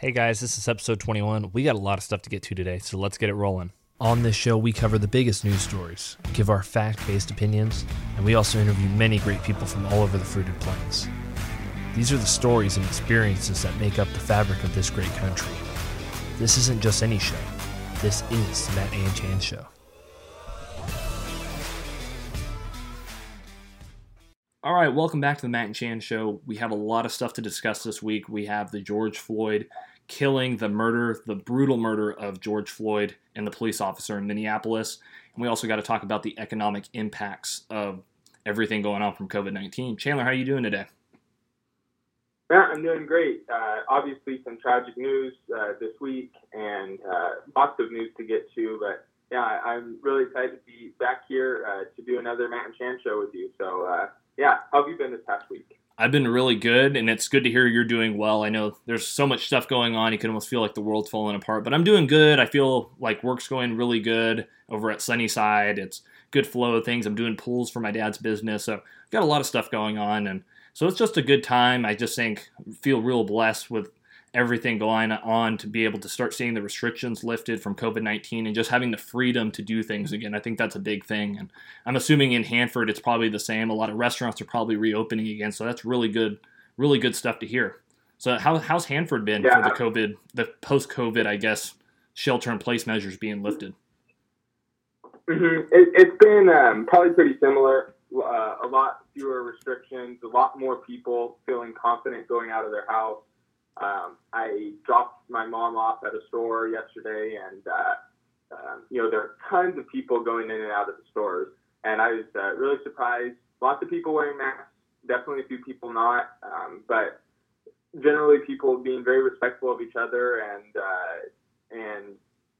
Hey guys, this is episode 21. We got a lot of stuff to get to today, so let's get it rolling. On this show, we cover the biggest news stories, give our fact based opinions, and we also interview many great people from all over the fruited plains. These are the stories and experiences that make up the fabric of this great country. This isn't just any show, this is the Matt and Chan Show. All right, welcome back to the Matt and Chan Show. We have a lot of stuff to discuss this week. We have the George Floyd killing, the murder, the brutal murder of George Floyd and the police officer in Minneapolis. And we also got to talk about the economic impacts of everything going on from COVID 19. Chandler, how are you doing today? Yeah, I'm doing great. Uh, obviously, some tragic news uh, this week and uh, lots of news to get to. But yeah, I'm really excited to be back here uh, to do another Matt and Chan show with you. So uh, yeah, how have you been this past week? I've been really good, and it's good to hear you're doing well. I know there's so much stuff going on, you can almost feel like the world's falling apart, but I'm doing good. I feel like work's going really good over at Sunnyside. It's good flow of things. I'm doing pools for my dad's business, so i got a lot of stuff going on, and so it's just a good time. I just think feel real blessed with everything going on to be able to start seeing the restrictions lifted from COVID 19 and just having the freedom to do things again. I think that's a big thing. And I'm assuming in Hanford it's probably the same. A lot of restaurants are probably reopening again. So that's really good, really good stuff to hear. So, how, how's Hanford been yeah. for the COVID, the post COVID, I guess, shelter in place measures being lifted? Mm-hmm. It, has been um, probably pretty similar. Uh, a lot fewer restrictions, a lot more people feeling confident going out of their house. Um, I dropped my mom off at a store yesterday, and uh, um, you know there are tons of people going in and out of the stores, and I was uh, really surprised. Lots of people wearing masks, definitely a few people not, um, but generally people being very respectful of each other and uh, and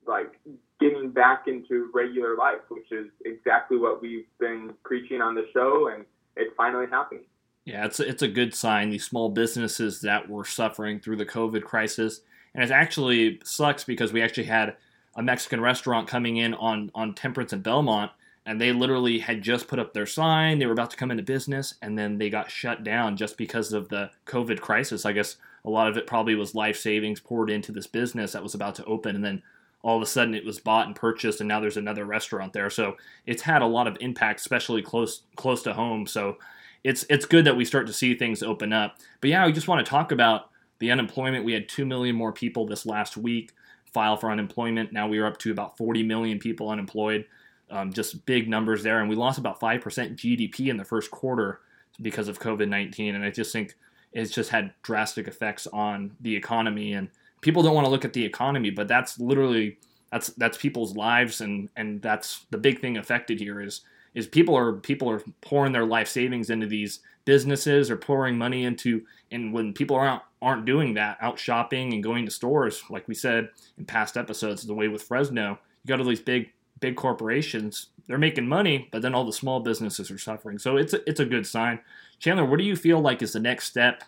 like getting back into regular life, which is exactly what we've been preaching on the show, and it's finally happening. Yeah, it's a, it's a good sign. These small businesses that were suffering through the COVID crisis, and it actually sucks because we actually had a Mexican restaurant coming in on on Temperance and Belmont, and they literally had just put up their sign. They were about to come into business, and then they got shut down just because of the COVID crisis. I guess a lot of it probably was life savings poured into this business that was about to open, and then all of a sudden it was bought and purchased, and now there's another restaurant there. So it's had a lot of impact, especially close close to home. So it's it's good that we start to see things open up. But yeah, we just want to talk about the unemployment. We had two million more people this last week file for unemployment. Now we are up to about 40 million people unemployed. Um, just big numbers there, and we lost about five percent GDP in the first quarter because of COVID 19. And I just think it's just had drastic effects on the economy. And people don't want to look at the economy, but that's literally that's that's people's lives, and and that's the big thing affected here is is people are people are pouring their life savings into these businesses or pouring money into and when people aren't aren't doing that out shopping and going to stores like we said in past episodes the way with Fresno you got all these big big corporations they're making money but then all the small businesses are suffering. So it's a, it's a good sign. Chandler what do you feel like is the next step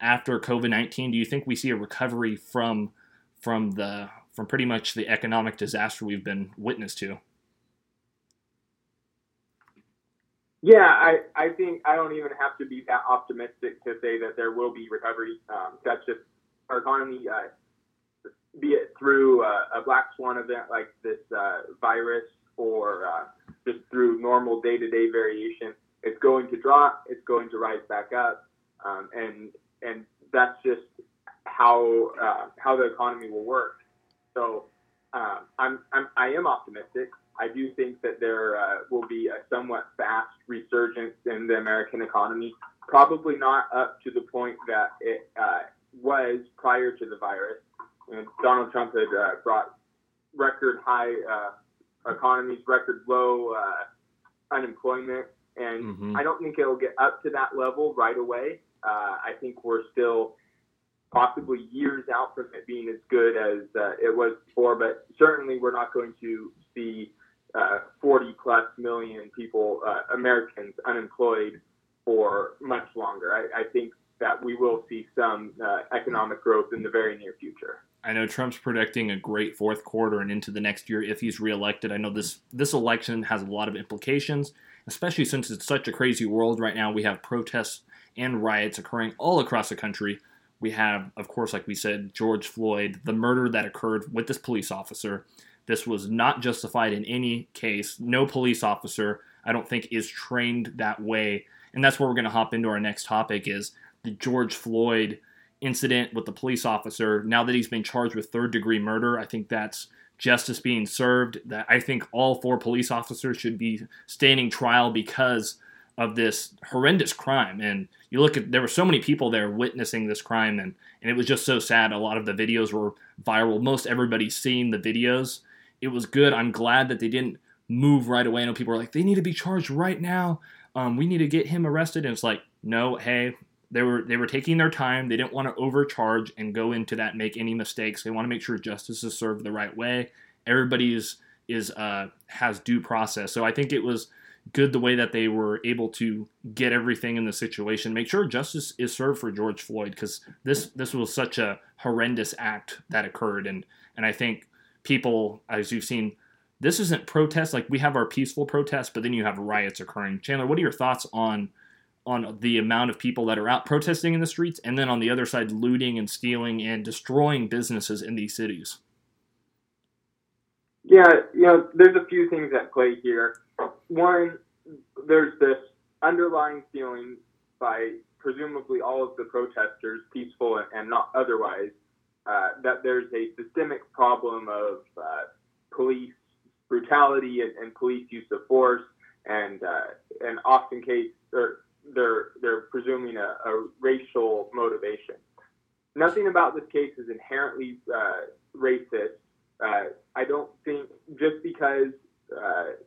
after COVID-19 do you think we see a recovery from from the from pretty much the economic disaster we've been witness to Yeah, I, I think I don't even have to be that optimistic to say that there will be recovery. Um, that's just our economy, uh, be it through uh, a black swan event like this uh, virus or uh, just through normal day to day variation. It's going to drop, it's going to rise back up, um, and and that's just how uh, how the economy will work. So uh, I'm, I'm I am optimistic. I do think that there uh, will be a somewhat fast resurgence in the American economy. Probably not up to the point that it uh, was prior to the virus. And Donald Trump had uh, brought record high uh, economies, record low uh, unemployment, and mm-hmm. I don't think it'll get up to that level right away. Uh, I think we're still possibly years out from it being as good as it was before, but certainly we're not going to see uh, 40 plus million people, uh, Americans, unemployed for much longer. I, I, think that we will see some uh, economic growth in the very near future. I know Trump's predicting a great fourth quarter and into the next year if he's reelected. I know this this election has a lot of implications, especially since it's such a crazy world right now. We have protests and riots occurring all across the country. We have, of course, like we said, George Floyd, the murder that occurred with this police officer. This was not justified in any case. No police officer, I don't think, is trained that way. And that's where we're going to hop into our next topic is the George Floyd incident with the police officer. Now that he's been charged with third degree murder, I think that's justice being served. That I think all four police officers should be standing trial because of this horrendous crime. And you look at there were so many people there witnessing this crime, and and it was just so sad. A lot of the videos were viral. Most everybody's seen the videos. It was good. I'm glad that they didn't move right away. I know people are like they need to be charged right now. Um, we need to get him arrested. And it's like no, hey, they were they were taking their time. They didn't want to overcharge and go into that make any mistakes. They want to make sure justice is served the right way. Everybody is is uh, has due process. So I think it was good the way that they were able to get everything in the situation, make sure justice is served for George Floyd because this this was such a horrendous act that occurred, and and I think people, as you've seen, this isn't protest like we have our peaceful protests, but then you have riots occurring. Chandler, what are your thoughts on on the amount of people that are out protesting in the streets, and then on the other side, looting and stealing and destroying businesses in these cities? Yeah, you know, there's a few things at play here. One, there's this underlying feeling by presumably all of the protesters, peaceful and not otherwise, uh, that there's a systemic problem of uh, police brutality and, and, police use of force, and uh, and often case they're they're they're presuming a, a, racial motivation. Nothing about this case is inherently uh, racist. Uh, I don't think just because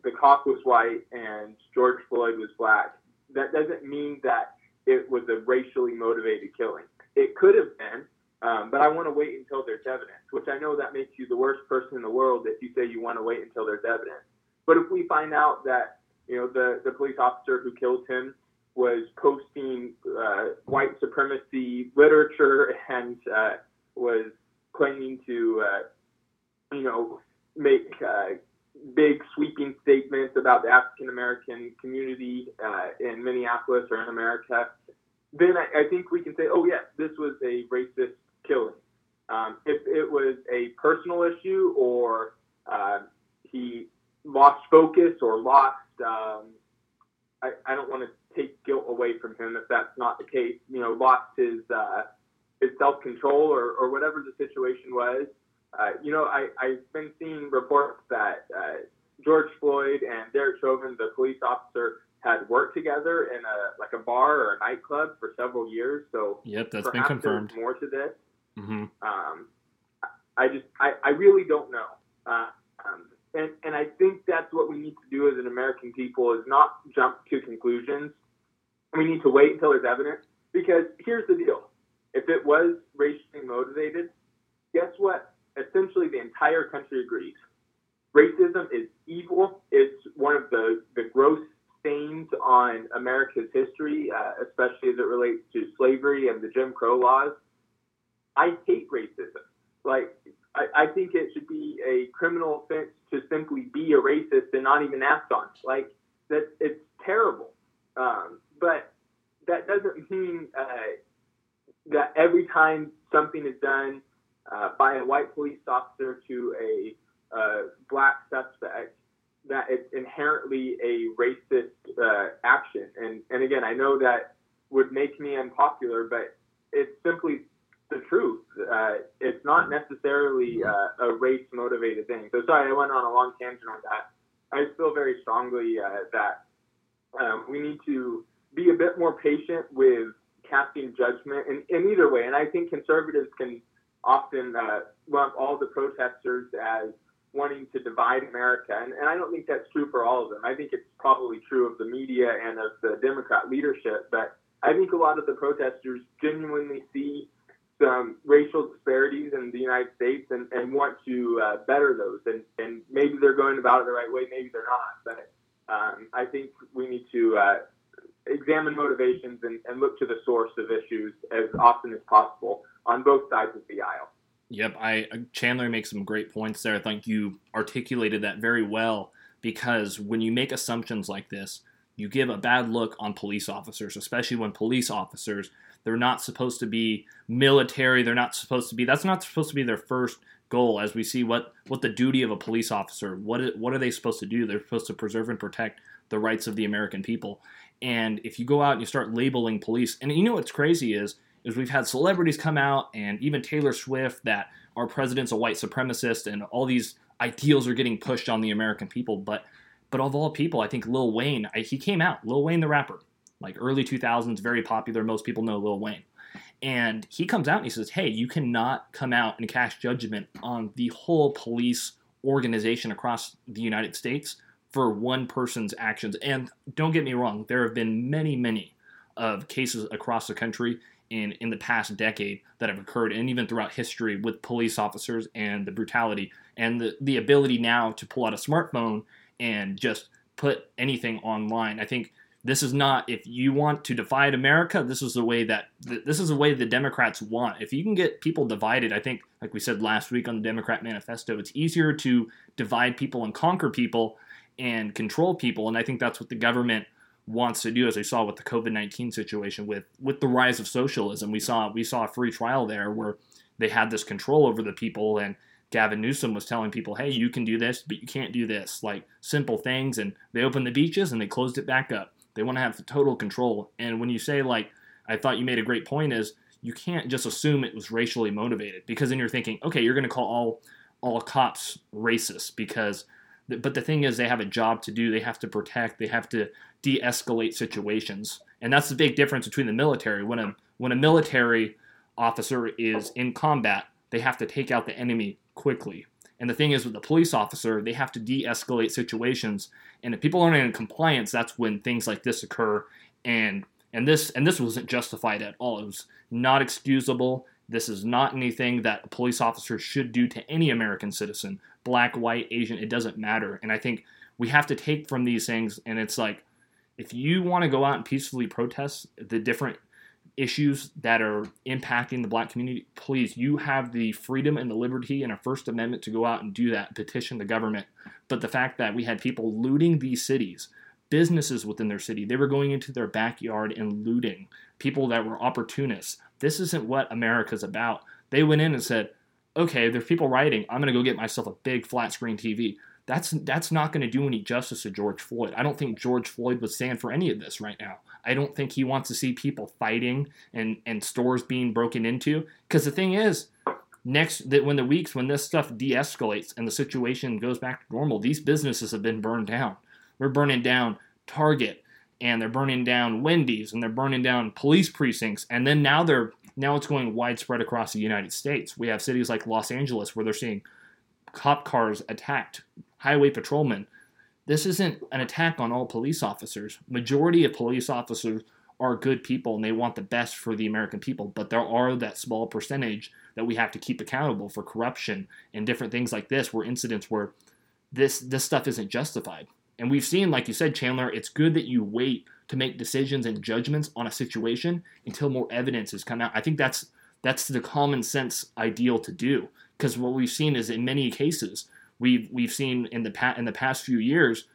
the cop was white and George Floyd was black, that doesn't mean that it was a racially motivated killing. It could have been, um, but I want to wait until there's evidence, which I know that makes you the worst person in the world if you say you want to wait until there's evidence. But if we find out that you know the the police officer who killed him was posting uh, white supremacy literature and uh, was claiming to uh, you know make uh, big sweeping statements about the African American community uh, in Minneapolis or in America, then I, I, think we can say, oh yes, this was a racist killing. Um, if it was a personal issue or uh, he lost focus or lost, um, I, I, don't want to take guilt away from him if that's not the case. You know, lost his uh, his self control or, or whatever the situation was. Uh, you know, I, I've been seeing reports that uh, George Floyd and Derek Chauvin, the police officer, had worked together in a like a bar or a nightclub for several years. So yep, that's been confirmed. more to this. Mm-hmm. Um, I just I, I really don't know. Uh, um, and, and I think that's what we need to do as an American people is not jump to conclusions. We need to wait until there's evidence because here's the deal. If it was racially motivated, guess what? essentially the entire country agrees. Racism is evil. It's one of the, the gross stains on America's history, uh, especially as it relates to slavery and the Jim Crow laws. I hate racism. Like, I, I think it should be a criminal offense to simply be a racist and not even act on it. Like, that it's terrible. Um, but that doesn't mean uh, that every time something is done uh, by a white police officer to a uh, black suspect that it's inherently a racist uh, action. And, and again, I know that would make me unpopular, but it's simply the truth. Uh, it's not necessarily uh, a race motivated thing. So sorry, I went on a long tangent on that. I feel very strongly uh, that um, we need to be a bit more patient with casting judgment in, in either way. And I think conservatives can often uh, lump all the protesters as wanting to divide America. And, and I don't think that's true for all of them. I think it's probably true of the media and of the Democrat leadership. But I think a lot of the protesters genuinely see some racial disparities in the United States and, and want to uh, better those. And, and maybe they're going about it the right way, maybe they're not. But um, I think we need to uh, examine motivations and, and look to the source of issues as often as possible on both sides of the aisle. Yep, I uh, Chandler makes some great points there. I think you articulated that very well because when you make assumptions like this, you give a bad look on police officers, especially when police officers They're not supposed to be military. They're not supposed to be. That's not supposed to be their first goal. As we see what what the duty of a police officer. What what are they supposed to do? They're supposed to preserve and protect the rights of the American people. And if you go out and you start labeling police, and you know what's crazy is is we've had celebrities come out and even Taylor Swift that our president's a white supremacist and all these ideals are getting pushed on the American people. But but of all people, I think Lil Wayne, I, he came out, Lil Wayne the rapper, like early 2000s, very popular. Most people know Lil Wayne. And he comes out and he says, hey, you cannot come out and cast judgment on the whole police organization across the United States for one person's actions. And don't get me wrong, there have been many, many of cases across the country in in the past decade that have occurred and even throughout history with police officers and the brutality and the, the ability now to pull out a smartphone and just put anything online. I think this is not if you want to divide America, this is the way that this is the way the Democrats want. If you can get people divided, I think like we said last week on the Democrat manifesto, it's easier to divide people and conquer people and control people and I think that's what the government wants to do, as we saw with the COVID nineteen situation, with with the rise of socialism. We saw we saw a free trial there where they had this control over the people, and Gavin Newsom was telling people, "Hey, you can do this, but you can't do this." Like simple things, and they opened the beaches and they closed it back up. They want to have total control. And when you say like, I thought you made a great point is you can't just assume it was racially motivated because then you're thinking, okay, you're going to call all all cops racist because but the thing is they have a job to do. They have to protect. They have to de-escalate situations. And that's the big difference between the military. When a when a military officer is in combat they have to take out the enemy quickly and the thing is with the police officer they have to de-escalate situations. And if people aren't in compliance that's when things like this occur. And and this and this wasn't justified at all. It was not excusable. This is not anything that a police officer should do to any American citizen, black, white, Asian, it doesn't matter. And I think we have to take from these things, and it's like, if you want to go out and peacefully protest the different issues that are impacting the black community, please, you have the freedom and the liberty and a First Amendment to go out and do that, petition the government. But the fact that we had people looting these cities, businesses within their city, they were going into their backyard and looting, people that were opportunists, this isn't what America's about. They went in and said, okay, there's people rioting. I'm going to go get myself a big flat screen TV. That's that's not going to do any justice to George Floyd. I don't think George Floyd would stand for any of this right now. I don't think he wants to see people fighting and and stores being broken into. Because the thing is, next that when the weeks when this stuff de-escalates and the situation goes back to normal, these businesses have been burned down. We're burning down Target, and they're burning down Wendy's and they're burning down police precincts and then now they're now it's going widespread across the United States. We have cities like Los Angeles where they're seeing cop cars attacked, highway patrolmen. This isn't an attack on all police officers. Majority of police officers are good people and they want the best for the American people, but there are that small percentage that we have to keep accountable for corruption and different things like this where incidents where this this stuff isn't justified. And we've seen, like you said, Chandler, it's good that you wait to make decisions and judgments on a situation until more evidence has come out. I think that's that's the common sense ideal to do. Because what we've seen is in many cases we've we've seen in the pa- in the past few years,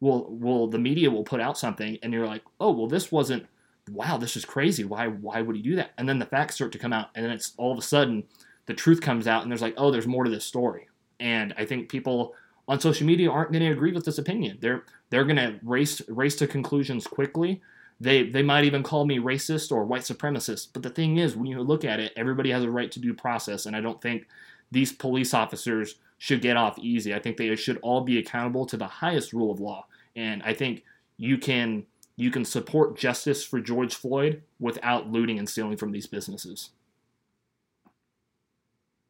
will will the media will put out something and you're like, oh well, this wasn't. Wow, this is crazy. Why why would he do that? And then the facts start to come out, and then it's all of a sudden the truth comes out, and there's like, oh, there's more to this story. And I think people on social media aren't going to agree with this opinion. They're they're going to race race to conclusions quickly. They they might even call me racist or white supremacist. But the thing is, when you look at it, everybody has a right to due process, and I don't think these police officers should get off easy. I think they should all be accountable to the highest rule of law. And I think you can you can support justice for George Floyd without looting and stealing from these businesses.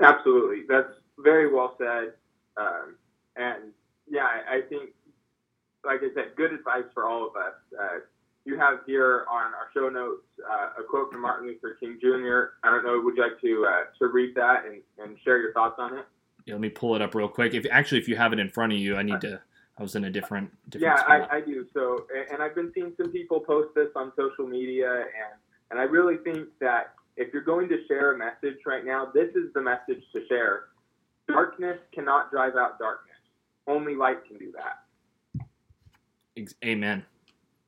Absolutely, that's very well said. Um, and yeah, I think, like I said, good advice for all of us. Uh, you have here on our show notes uh, a quote from Martin Luther King Jr. I don't know, would you like to uh, to read that and, and share your thoughts on it? Yeah, let me pull it up real quick. If actually, if you have it in front of you, I need to. I was in a different. different yeah, I, I, do. So, and I've been seeing some people post this on social media, and and I really think that if you're going to share a message right now, this is the message to share. Darkness cannot drive out darkness. Only light can do that. Amen.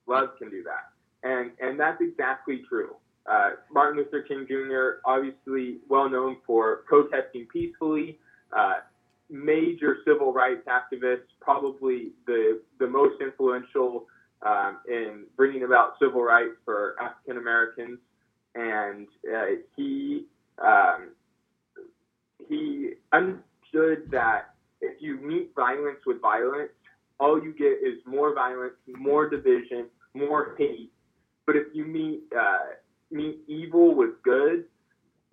Love can do that, and and that's exactly true. uh, Martin Luther King Jr., obviously well known for protesting peacefully, uh, major civil rights activist, probably the, the most influential um, in bringing about civil rights for African Americans. And uh, he, um, he understood that if you meet violence with violence, all you get is more violence, more division, more hate. But if you meet uh, meet evil with good,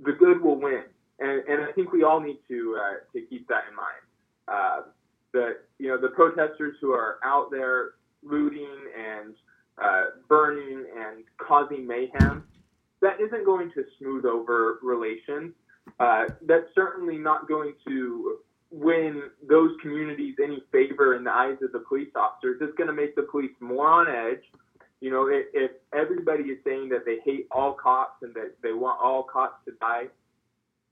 the good will win. And, and I think we all need to uh, to keep that in mind. Uh, that you know the protesters who are out there looting and uh, burning and causing mayhem, that isn't going to smooth over relations. Uh, that's certainly not going to win those communities any favor in the eyes of the police officers. It's going to make the police more on edge. You know, if, if everybody is saying that they hate all cops and that they want all cops to die,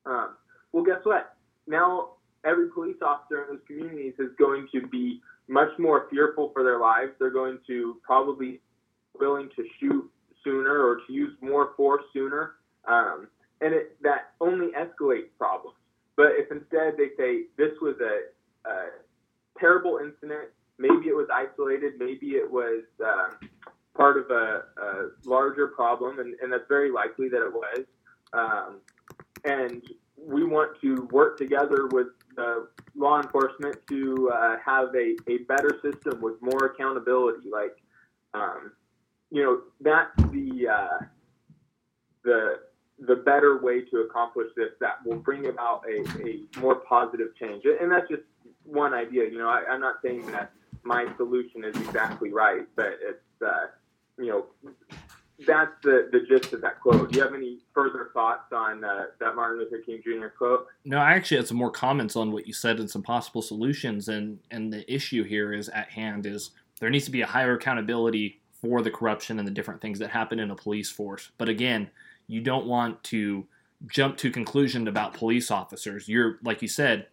um, well, guess what? Now every police officer in those communities is going to be much more fearful for their lives. They're going to probably willing to shoot sooner or to use more force sooner. Um, and it, that only escalates problems. But if instead they say this was a, a terrible incident, maybe it was isolated, maybe it was um, part of a, a larger problem, and, and, that's very likely that it was. Um, and we want to work together with uh, law enforcement to uh, have a, a better system with more accountability. Like, um, you know, that's the uh, the the better way to accomplish this that will bring about a, a more positive change. And that's just one idea. You know, I, am not saying that my solution is exactly right, but it's, uh, you know, that's the, the gist of that quote. Do you have any further thoughts on uh, that Martin Luther King Jr. quote? No, I actually had some more comments on what you said and some possible solutions. And, and the issue here is at hand is there needs to be a higher accountability for the corruption and the different things that happen in a police force. But again, you don't want to jump to conclusion about police officers. You're like you said,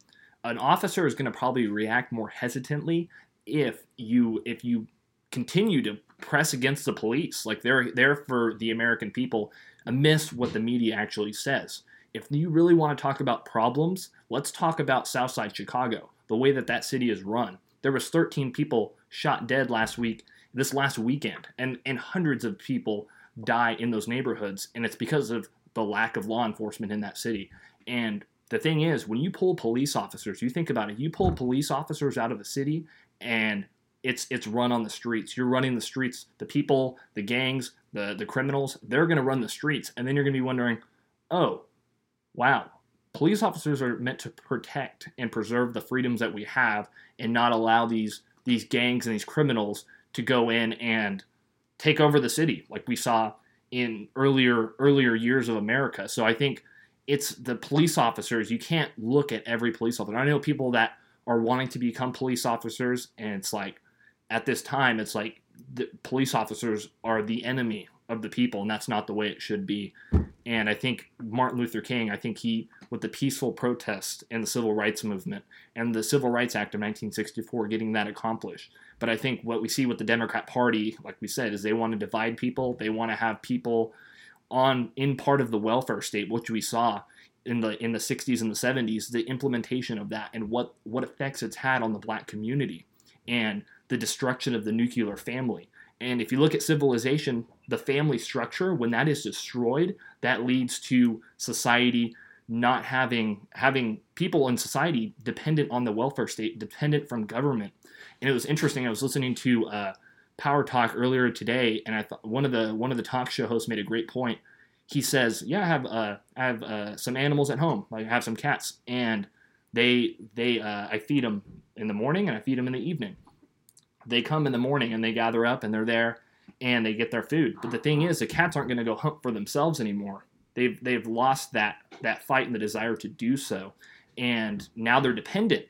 an officer is going to probably react more hesitantly if you if you continue to press against the police. Like they're there for the American people, amidst what the media actually says. If you really want to talk about problems, let's talk about Southside Chicago, the way that that city is run. There was 13 people shot dead last week, this last weekend, and and hundreds of people die in those neighborhoods, and it's because of the lack of law enforcement in that city. And the thing is, when you pull police officers, you think about it, you pull police officers out of a city and it's it's run on the streets. You're running the streets. The people, the gangs, the the criminals, they're going to run the streets, and then you're going to be wondering, oh, wow, police officers are meant to protect and preserve the freedoms that we have, and not allow these these gangs and these criminals to go in and take over the city like we saw in earlier earlier years of America. So I think it's the police officers. You can't look at every police officer. I know people that are wanting to become police officers, and it's like at this time, it's like the police officers are the enemy of the people, and that's not the way it should be. And I think Martin Luther King, I think he, with the peaceful protest and the civil rights movement and the Civil Rights Act of 1964, getting that accomplished. But I think what we see with the Democrat Party, like we said, is they want to divide people. They want to have people on in part of the welfare state, which we saw in the in the 60s and the 70s, the implementation of that and what what effects it's had on the black community and the destruction of the nuclear family and if you look at civilization, the family structure, when that is destroyed, that leads to society not having having people in society dependent on the welfare state, dependent from government. And it was interesting. I was listening to uh, Power Talk earlier today, and I thought one of the one of the talk show hosts made a great point. He says, "Yeah, I have uh, I have uh, some animals at home. I have some cats, and they they uh, I feed them in the morning and I feed them in the evening they come in the morning and they gather up and they're there and they get their food. But the thing is, the cats aren't going to go hunt for themselves anymore. They've they've lost that that fight and the desire to do so, and now they're dependent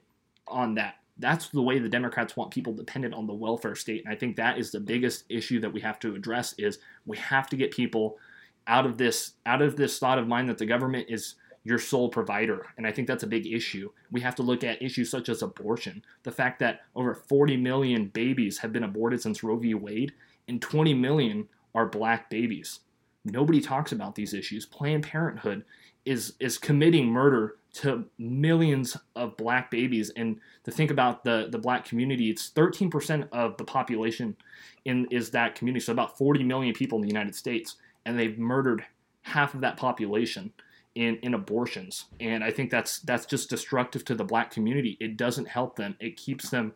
on that. That's the way the Democrats want people dependent on the welfare state, and I think that is the biggest issue that we have to address. Is we have to get people out of this out of this thought of mind that the government is your sole provider. And I think that's a big issue. We have to look at issues such as abortion. The fact that over 40 million babies have been aborted since Roe v. Wade, and 20 million are black babies. nobody talks about these issues. Planned Parenthood is is committing murder to millions of black babies and to think about the the black community it's 13% of the population in is that community so about 40 million people in the United States and they've murdered half of that population in in abortions. And I think that's that's just destructive to the black community. It doesn't help them. It keeps them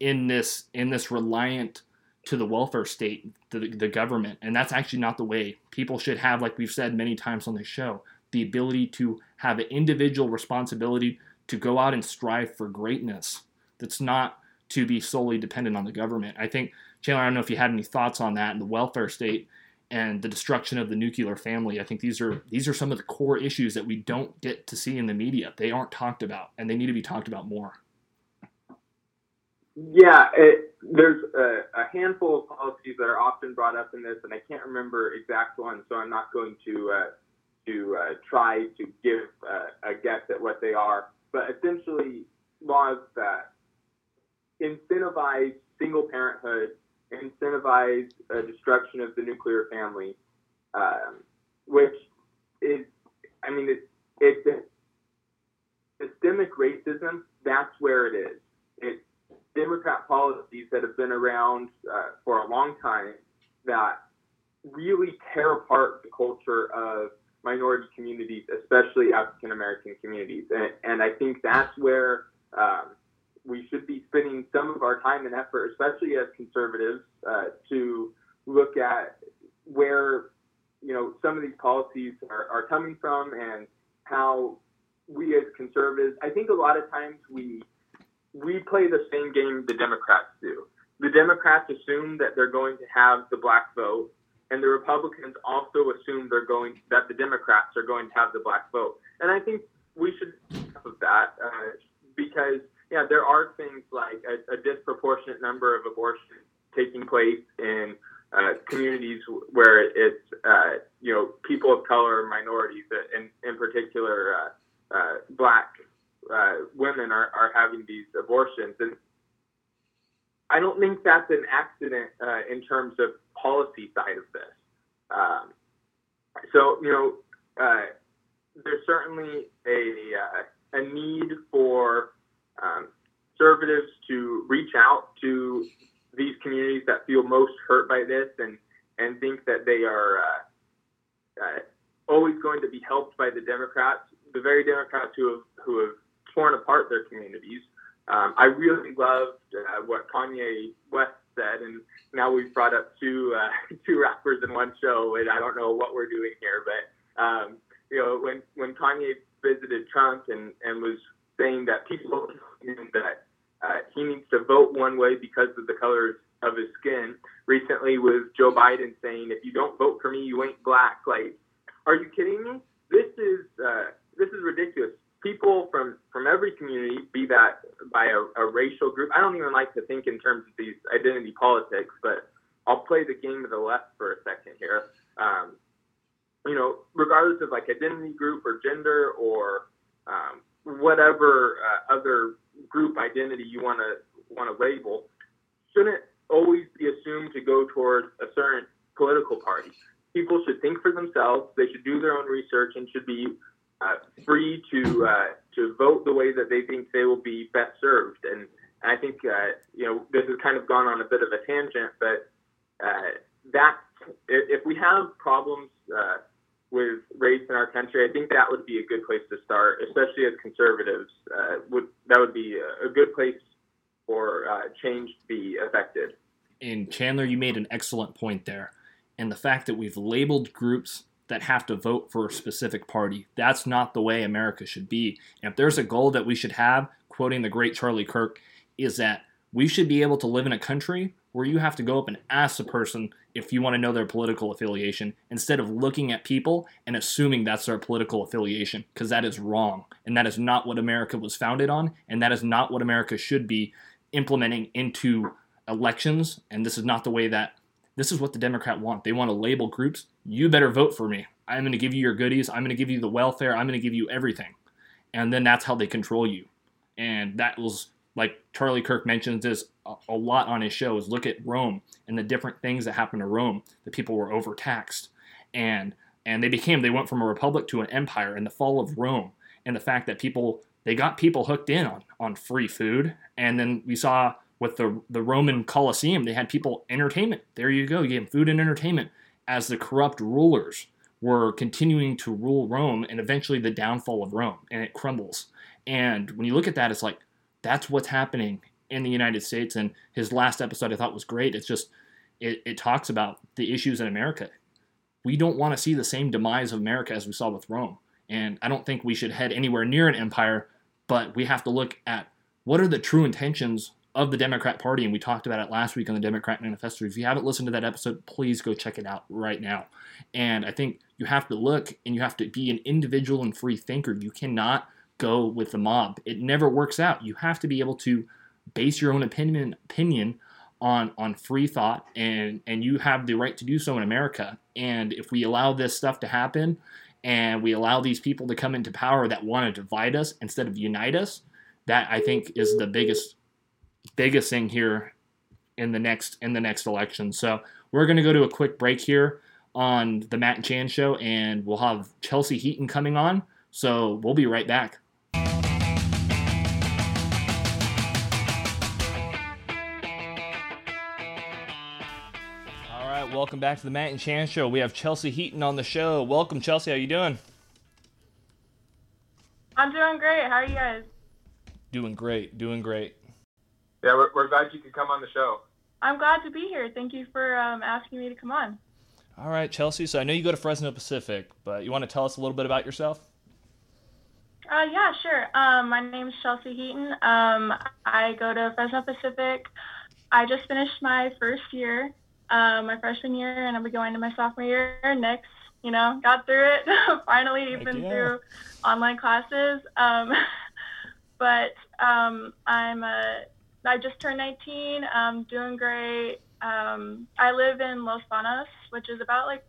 in this in this reliant to the welfare state the, the government. And that's actually not the way people should have like we've said many times on this show the ability to have an individual responsibility to go out and strive for greatness that's not to be solely dependent on the government. I think, Chandler, I don't know if you had any thoughts on that and the welfare state and the destruction of the nuclear family. I think these are these are some of the core issues that we don't get to see in the media. They aren't talked about, and they need to be talked about more. Yeah, it, there's a, a, handful of policies that are often brought up in this, and I can't remember exact ones, so I'm not going to uh, to uh, try to give uh, a guess at what they are, but essentially laws that incentivize single parenthood, incentivize uh, destruction of the nuclear family, um, which is, I mean, it's, it's systemic racism. That's where it is. It's Democrat policies that have been around uh, for a long time that really tear apart the culture of minority communities, especially African American communities. And, and, I think that's where be some of our time and effort, especially as conservatives, uh, to look at where you know some of these policies are, are coming from and how we as conservatives. I think a lot of times we we play the same game the Democrats do. The Democrats assume that they're going to have the black vote and the Republicans also assume they're going that the Democrats are going to have the black vote. And I think we should of that uh, because yeah, there are things like a, a, disproportionate number of abortions taking place in uh, communities where it's uh, you know people of color, minorities, uh, in in particular uh, uh, black women are, are having these abortions and I don't think that's an accident uh, in terms of policy side of this. Um, so you know, uh, there's certainly a uh, a need for um, conservatives to reach out to these communities that feel most hurt by this and and think that they are uh, uh, always going to be helped by the Democrats, the very Democrats who have who have torn apart their communities. Um, I really loved uh, what Kanye West said, and now we've brought up two uh, two rappers in one show, and I don't know what we're doing here, but um, you know, when when Kanye visited Trump and and was saying that people that uh, he needs to vote one way because of the color of his skin. Recently, with Joe Biden saying, "If you don't vote for me, you ain't black." Like, are you kidding me? This is uh, this is ridiculous people from from every community, be that by a, a racial group. I don't even like to think in terms of these identity politics, but I'll play the game of the left for a second here. Um, you know, regardless of like identity group or gender or um, whatever uh, other group identity you want to want to label, shouldn't always be assumed to go towards a certain political party. People should think for themselves. They should do their own research and should be uh, free to uh, to vote the way that they think they will be best served. And I think uh, you know this has kind of gone on a bit of a tangent, but uh, that if we have problems uh, with race in our country, I think that would be a good place to start, especially as conservatives. Uh, would that would be a good place for uh, change to be affected. And Chandler, you made an excellent point there, and the fact that we've labeled groups that have to vote for a specific party. That's not the way America should be. And if there's a goal that we should have, quoting the great Charlie Kirk, is that we should be able to live in a country where you have to go up and ask a person if you want to know their political affiliation instead of looking at people and assuming that's their political affiliation because that is wrong and that is not what America was founded on and that is not what America should be implementing into elections and this is not the way that this is what the Democrat want. They want to label groups. You better vote for me. I'm going to give you your goodies. I'm going to give you the welfare. I'm going to give you everything. And then that's how they control you. And that was like Charlie Kirk mentions this a lot on his shows. Look at Rome and the different things that happened to Rome. The people were overtaxed and and they became they went from a republic to an empire and the fall of Rome and the fact that people they got people hooked in on on free food and then we saw with the the Roman Colosseum they had people entertainment there you go you gave them food and entertainment as the corrupt rulers were continuing to rule Rome and eventually the downfall of Rome and it crumbles and when you look at that it's like that's what's happening in the United States and his last episode I thought was great it's just it, it talks about the issues in America we don't want to see the same demise of America as we saw with Rome. And I don't think we should head anywhere near an empire, but we have to look at what are the true intentions of the Democrat Party. And we talked about it last week on the Democrat Manifesto. If you haven't listened to that episode, please go check it out right now. And I think you have to look and you have to be an individual and free thinker. You cannot go with the mob. It never works out. You have to be able to base your own opinion opinion on on free thought and and you have the right to do so in America and if we allow this stuff to happen and we allow these people to come into power that want to divide us instead of unite us that I think is the biggest biggest thing here in the next in the next election so we're going to go to a quick break here on the Matt and Chan show and we'll have Chelsea Heaton coming on so we'll be right back welcome back to the Matt and Chan Show. We have Chelsea Heaton on the show. Welcome, Chelsea. How you doing? I'm doing great. How are you guys? Doing great. Doing great. Yeah, we're, we're glad you could come on the show. I'm glad to be here. Thank you for um, asking me to come on. All right, Chelsea. So I know you go to Fresno Pacific, but you want to tell us a little bit about yourself? Uh, yeah, sure. Um, my name is Chelsea Heaton. Um, I go to Fresno Pacific. I just finished my first year um, my freshman year, and I'll be going to my sophomore year next. You know, got through it finally, even yeah. through online classes. Um, but um, I'm a, I just turned 19. I'm doing great. Um, I live in Los Banos, which is about like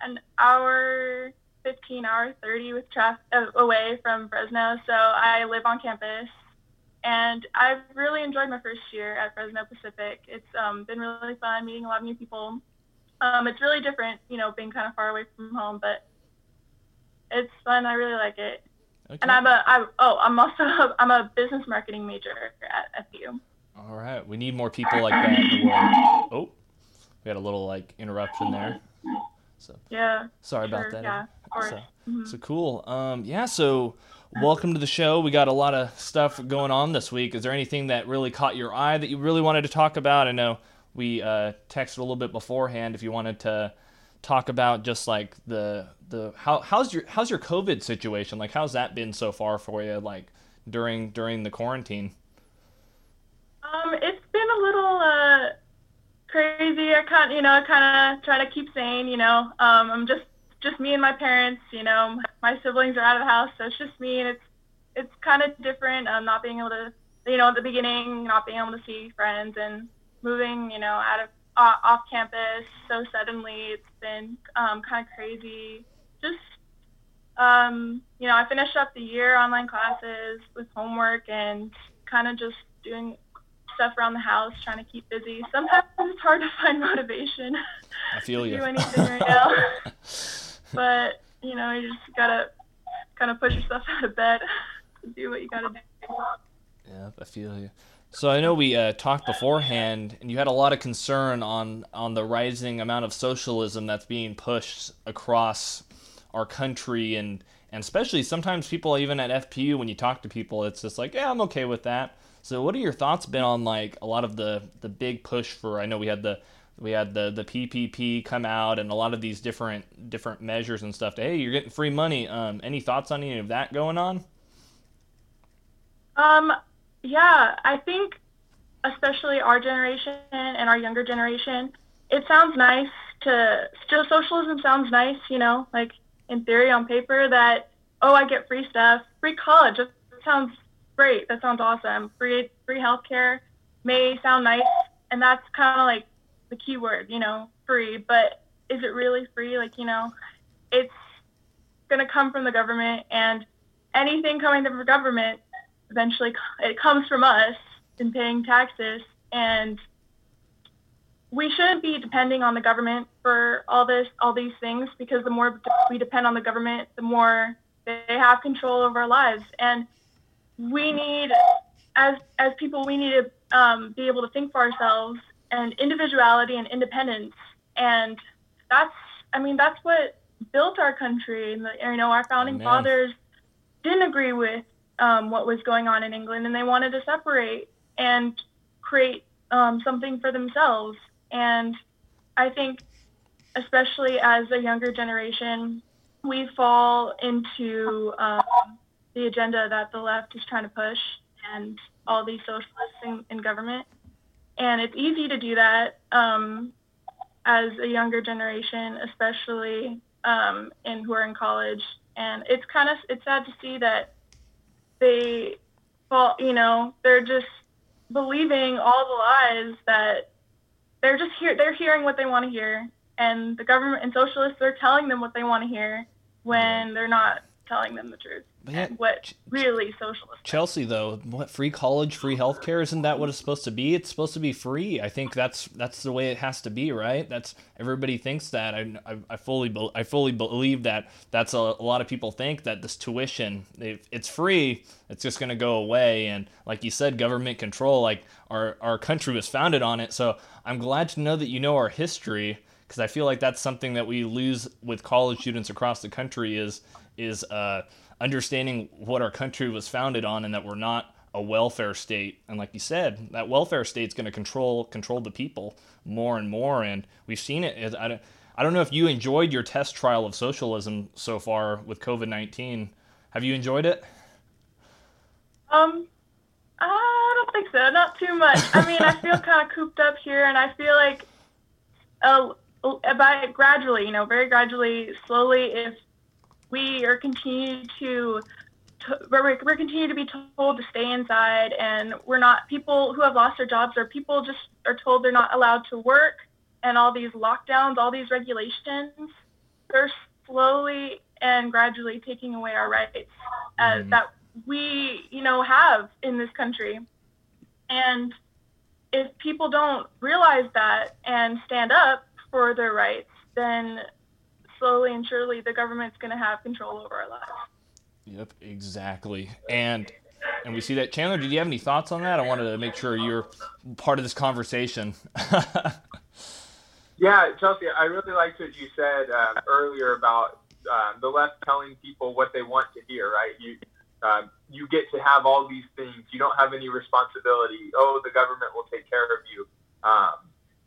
an hour, 15 hour 30 with traffic uh, away from Fresno. So I live on campus and I've really enjoyed my first year at Fresno Pacific. It's um, been really fun meeting a lot of new people. Um, it's really different, you know, being kind of far away from home, but it's fun. I really like it. Okay. And I'm a I, oh I'm also a, I'm a business marketing major at FU. All right, we need more people like that in the world. Oh, we had a little like interruption there. So yeah, sorry sure, about that. Yeah. So, mm-hmm. so cool. Um, yeah, so welcome to the show. We got a lot of stuff going on this week. Is there anything that really caught your eye that you really wanted to talk about? I know we uh, texted a little bit beforehand if you wanted to talk about just like the the how how's your how's your COVID situation? Like how's that been so far for you? Like during during the quarantine. Um, it's been a little uh, crazy. I kind you know kind of try to keep sane. You know, um, I'm just just me and my parents. You know, my siblings are out of the house, so it's just me, and it's it's kind of different. Um, not being able to, you know, at the beginning, not being able to see friends and moving, you know, out of uh, off campus so suddenly. It's been um, kind of crazy. Just um, you know, I finished up the year online classes with homework and kind of just doing stuff around the house, trying to keep busy. Sometimes it's hard to find motivation. I feel you. do anything right now. but you know, you just gotta kind of push yourself out of bed to do what you gotta do. Yeah, I feel you. So I know we uh, talked beforehand, and you had a lot of concern on on the rising amount of socialism that's being pushed across our country, and and especially sometimes people even at FPU, when you talk to people, it's just like, yeah, I'm okay with that. So what are your thoughts been on like a lot of the the big push for? I know we had the we had the the PPP come out and a lot of these different different measures and stuff. To, hey, you're getting free money. Um, any thoughts on any of that going on? Um, yeah, I think especially our generation and our younger generation, it sounds nice to still socialism sounds nice, you know, like in theory on paper that oh I get free stuff, free college. That sounds great. That sounds awesome. Free free healthcare may sound nice, and that's kind of like the key word, you know, free. But is it really free? Like, you know, it's going to come from the government, and anything coming from the government eventually it comes from us in paying taxes. And we shouldn't be depending on the government for all this, all these things, because the more we depend on the government, the more they have control over our lives. And we need, as as people, we need to um, be able to think for ourselves and individuality and independence. And that's, I mean, that's what built our country. And the, you know, our founding Amen. fathers didn't agree with um, what was going on in England, and they wanted to separate and create um, something for themselves. And I think, especially as a younger generation, we fall into um, the agenda that the left is trying to push and all these socialists in, in government. And it's easy to do that um, as a younger generation, especially um, in who are in college. And it's kind of it's sad to see that they fall, you know, they're just believing all the lies that they're just here they're hearing what they want to hear. And the government and socialists are telling them what they want to hear when they're not telling them the truth yeah, what really socialist chelsea though what free college free healthcare isn't that what it's supposed to be? It's supposed to be free. I think that's that's the way it has to be right? That's everybody thinks that. I, I, I fully i fully believe that that's a, a lot of people think that this tuition it's free it's just going to go away. And like you said government control like our our country was founded on it. So i'm glad to know that you know our history because i feel like that's something that we lose with college students across the country is is uh understanding what our country was founded on and that we're not a welfare state. And like you said, that welfare state's going to control control the people more and more. And we've seen it. I don't, I don't know if you enjoyed your test trial of socialism so far with COVID nineteen. Have you enjoyed it? Um, I don't think so. Not too much. I mean, I feel kind of cooped up here, and I feel like, uh, by gradually, you know, very gradually, slowly, if we are continuing to we're, we're continuing to be told to stay inside and we're not people who have lost their jobs or people just are told they're not allowed to work and all these lockdowns all these regulations they're slowly and gradually taking away our rights uh, mm-hmm. that we you know have in this country and if people don't realize that and stand up for their rights then slowly and surely the government's going to have control over our lives. Yep, exactly. And and we see that Chandler, did you have any thoughts on that? I wanted to make sure you're part of this conversation. yeah, Chelsea, I really liked what you said uh, earlier about uh, the left telling people what they want to hear. Right? You uh, you get to have all these things. You don't have any responsibility. Oh, the government will take care of you. Um,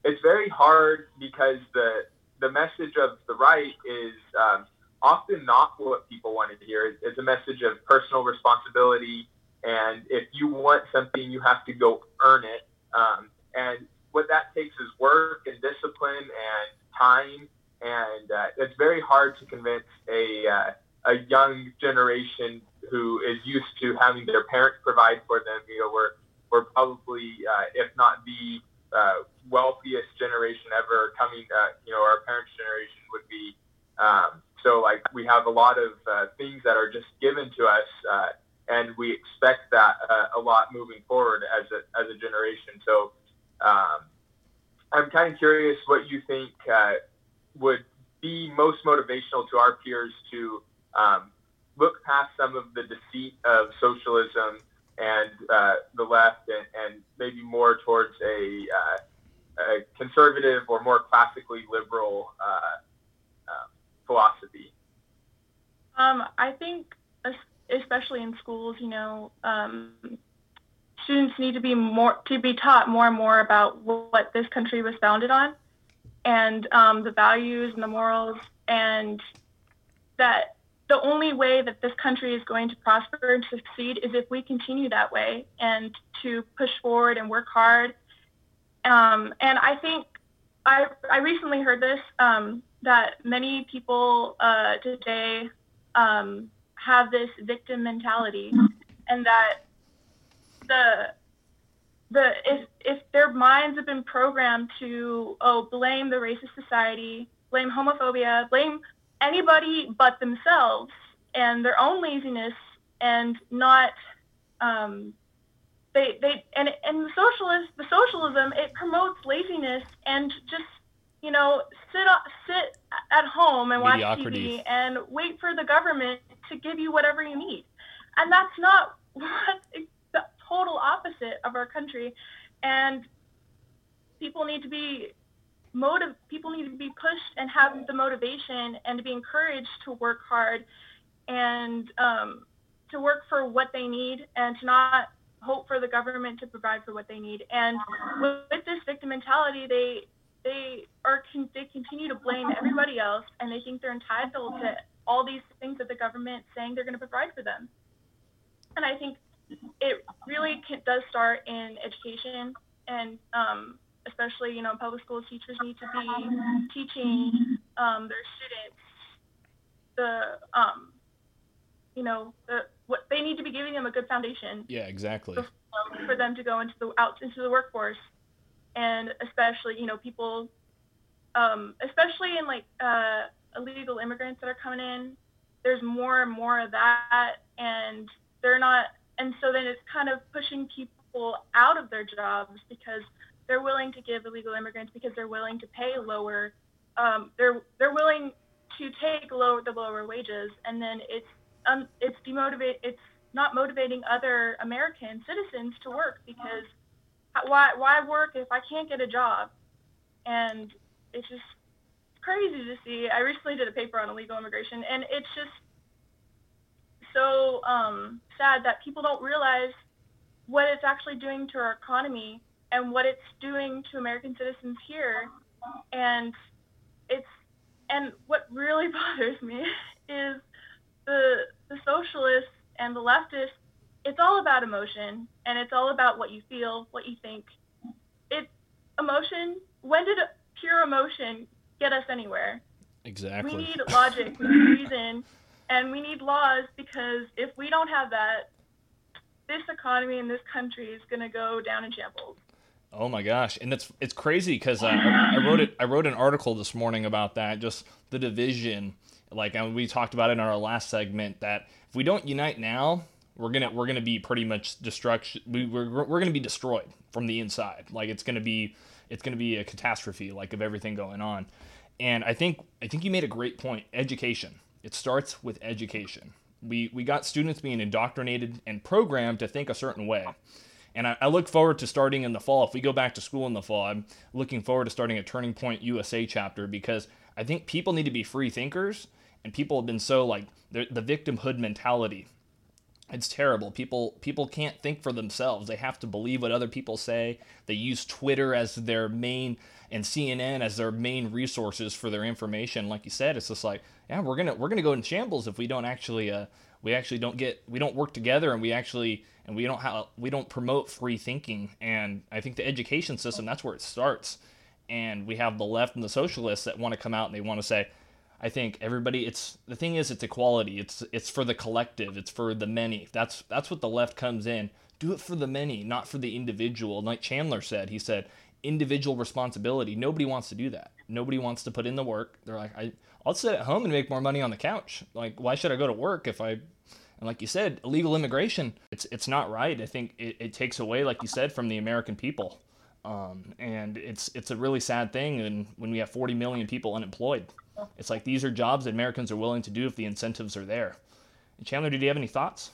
it's very hard because the the message of the right is um, often not what people want to hear. It's a message of personal responsibility, and if you want something, you have to go earn it. Um, and what that takes is work and discipline and time, and uh, it's very hard to convince a uh, a young generation who is used to having their parents provide for them. You know, we're we're probably, uh, if not the uh, wealthiest generation ever coming, uh, you know, our parents' generation would be. Um, so, like, we have a lot of uh, things that are just given to us, uh, and we expect that uh, a lot moving forward as a, as a generation. So, um, I'm kind of curious what you think uh, would be most motivational to our peers to um, look past some of the deceit of socialism and uh, the left, and, and, maybe more towards a, uh, a, conservative or more classically liberal uh, um, philosophy? Um, I think, especially in schools, you know, um, students need to be more to be taught more and more about what this country was founded on, and um, the values and the morals, and that the only way that this country is going to prosper and succeed is if we continue that way and to push forward and work hard. Um, and I think I, I recently heard this um, that many people uh, today um, have this victim mentality, and that the the if if their minds have been programmed to oh blame the racist society, blame homophobia, blame anybody but themselves and their own laziness and not um, they they and and the socialist the socialism it promotes laziness and just you know sit sit at home and watch TV and wait for the government to give you whatever you need, and that's not what the total opposite of our country, and people need to be motive people need to be pushed and have the motivation and to be encouraged to work hard and um, to work for what they need and to not hope for the government to provide for what they need. And with, with this victim mentality, they they are they continue to blame everybody else, and they think they're entitled to all these things that the government saying they're going to provide for them. And I think it really can, does start in education, and um, especially you know public school teachers need to be teaching um, their students the um, you know the what they need to be giving them a good foundation. Yeah, exactly. For, for them to go into the out into the workforce, and especially you know people, um, especially in like uh, illegal immigrants that are coming in. There's more and more of that, and they're not, and so then it's kind of pushing people out of their jobs because they're willing to give illegal immigrants because they're willing to pay lower. Um, they're they're willing to take lower the lower wages, and then it's um, it's demotivate it's not motivating other American citizens to work because why why work if I can't get a job? And it's just crazy to see. I recently did a paper on illegal immigration, and it's just so um, sad that people don't realize what it's actually doing to our economy and what it's doing to American citizens here. And it's and what really bothers me is the the socialists and the leftists, it's all about emotion and it's all about what you feel, what you think. It's emotion. When did pure emotion get us anywhere? Exactly. We need logic, we need reason, and we need laws because if we don't have that, this economy in this country is going to go down in shambles. Oh my gosh, and it's it's crazy because uh, I wrote it. I wrote an article this morning about that, just the division like and we talked about it in our last segment that if we don't unite now, we're gonna we're gonna be pretty much destruction. We, we're we're gonna be destroyed from the inside. Like it's gonna be it's gonna be a catastrophe like of everything going on. And I think I think you made a great point. Education. It starts with education. We we got students being indoctrinated and programmed to think a certain way. And I, I, look forward to starting in the fall. If we go back to school in the fall, I'm looking forward to starting a Turning Point USA chapter because I think people need to be free thinkers and people have been so like the victimhood mentality. It's terrible. People people can't think for themselves. They have to believe what other people say. They use twitter as their main and cnn as their main resources for their information. Like you said it's just like yeah we're gonna we're gonna go in shambles if we don't actually uh we actually don't get we don't work together and we actually and we don't have we don't promote free thinking and i think the education system that's where it starts and we have the left and the socialists that want to come out and they want to say I think everybody it's the thing is it's equality. It's it's for the collective. It's for the many. That's that's what the left comes in. Do it for the many, not for the individual. Like Chandler said, he said individual responsibility. Nobody wants to do that. Nobody wants to put in the work. They're like, I, I'll sit at home and make more money on the couch. Like, why should I go to work if I and like you said, illegal immigration, it's it's not right. I think it, it takes away, like you said, from the American people. Um, and it's it's a really sad thing and when we have 40 million people unemployed. It's like these are jobs that Americans are willing to do if the incentives are there. Chandler, did you have any thoughts?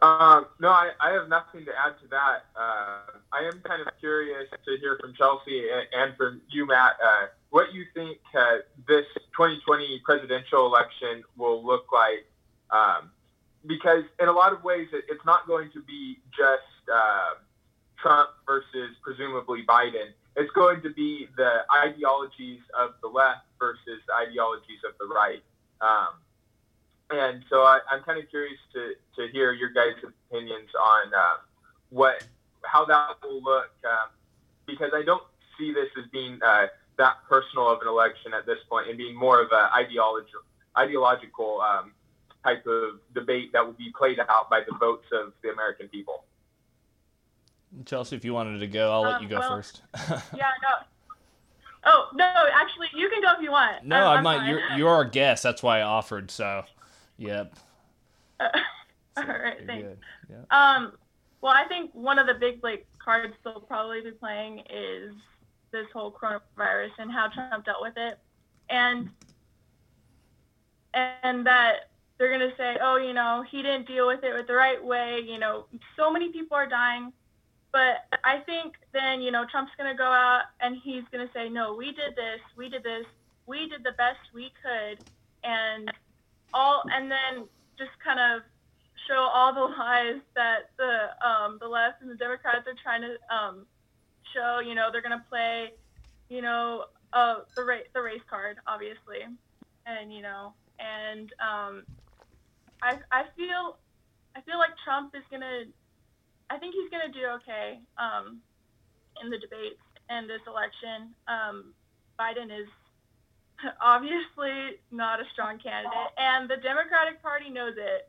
Um, no, I, I, have nothing to add to that. Uh, I am kind of curious to hear from Chelsea and, and from you, Matt, uh, what you think uh, this 2020 presidential election will look like. Um, because in a lot of ways, it, it's not going to be just uh, Trump versus presumably Biden it's going to be the ideologies of the left versus the ideologies of the right. Um, and so I, am kind of curious to, to hear your guys' opinions on uh, what how that will look, um, because I don't see this as being uh, that personal of an election at this point, and being more of an ideological ideological um, type of debate that will be played out by the votes of the American people. Chelsea, if you wanted to go, I'll um, let you go well, first. yeah, no. Oh no, actually, you can go if you want. No, I'm, I'm not. You're you're our guest. That's why I offered. So, yep. Uh, All right, thanks. Um, well, I think one of the big like cards they'll probably be playing is this whole coronavirus and how Trump dealt with it, and and that they're gonna say, oh, you know, he didn't deal with it with the right way. You know, so many people are dying. But I think then, you know, Trump's going to go out and he's going to say, no, we did this, we did this, we did the best we could, and all, and then just kind of show all the lies that the um, the left and the Democrats are trying to um, show. You know, they're going to play, you know, uh, the race the race card, obviously, and you know, and um, I I feel I feel like Trump is going to I think he's going to do okay um, in the debates in this election. Um, Biden is obviously not a strong candidate, and the Democratic Party knows it.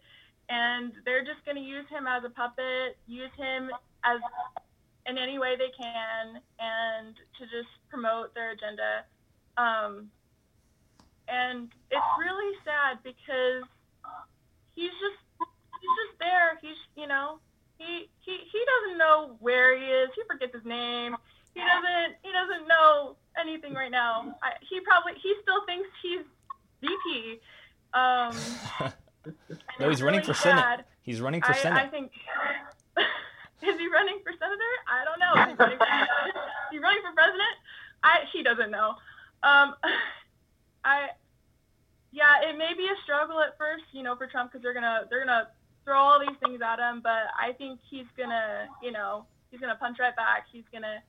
And they're just going to use him as a puppet, use him as in any way they can, and to just promote their agenda. Um, and it's really sad because he's just he's just there. He's you know he he he doesn't know where he is. He forgets his name. He doesn't he doesn't know anything right now. I, he probably he still thinks he's VP. Um, no, he's running really for sad. Senate. He's running for I, Senate. I think. is he running for senator? I don't know. He's running for, he's running for president. I he doesn't know. Um, I yeah, it may be a struggle at first, you know, for Trump because they're gonna they're gonna throw all these things at him, but I think he's gonna, you know, he's gonna punch right back. He's gonna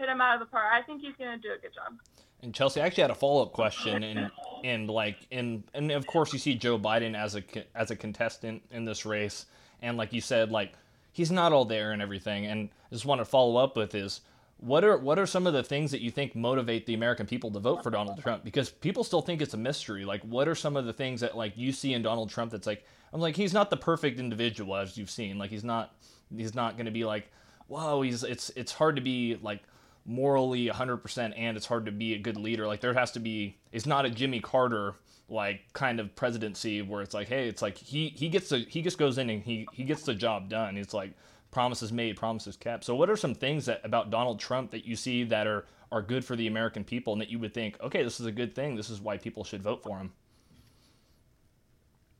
hit him out of the park. I think he's gonna do a good job. And Chelsea, I actually had a follow up question, and and like, and and of course you see Joe Biden as a as a contestant in this race, and like you said, like he's not all there and everything. And I just want to follow up with is what are what are some of the things that you think motivate the American people to vote for Donald Trump? Because people still think it's a mystery. Like, what are some of the things that like you see in Donald Trump that's like, I'm like, he's not the perfect individual as you've seen. Like, he's not he's not going to be like, whoa, he's it's it's hard to be like morally 100% and it's hard to be a good leader. Like, there has to be. It's not a Jimmy Carter like kind of presidency where it's like, hey, it's like he he gets the he just goes in and he he gets the job done. It's like promises made, promises kept. So, what are some things that about Donald Trump that you see that are are good for the American people, and that you would think, okay, this is a good thing. This is why people should vote for him.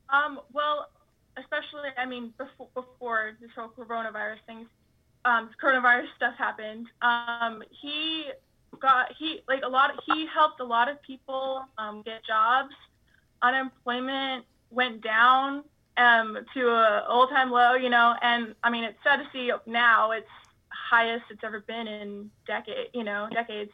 Um. Well, especially, I mean, before before this whole coronavirus things, um, coronavirus stuff happened. Um, he got he like a lot. He helped a lot of people um, get jobs. Unemployment went down um, to a all-time low, you know. And I mean, it's sad to see now it's highest it's ever been in decade, you know, decades.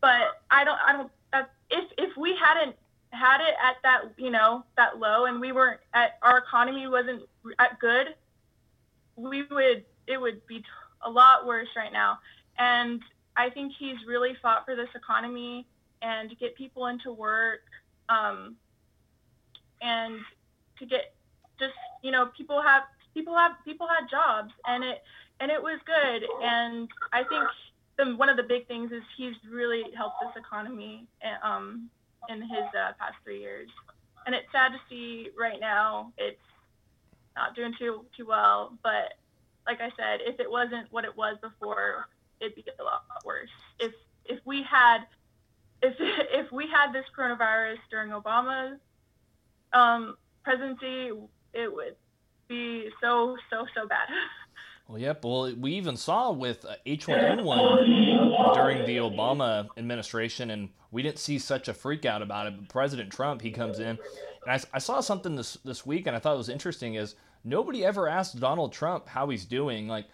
But I don't, I don't. Uh, if if we hadn't had it at that, you know, that low, and we weren't at our economy wasn't at good, we would it would be a lot worse right now. And I think he's really fought for this economy and to get people into work, um, and to get just you know people have people have people had jobs and it and it was good. And I think the, one of the big things is he's really helped this economy um, in his uh, past three years. And it's sad to see right now. It's not doing too too well but like I said if it wasn't what it was before it'd be a lot worse if if we had if if we had this coronavirus during Obama's um, presidency it would be so so so bad. Well, yep. Well, we even saw with H1N1 during the Obama administration, and we didn't see such a freak out about it. But President Trump, he comes in, and I, I saw something this this week, and I thought it was interesting. Is nobody ever asked Donald Trump how he's doing? Like,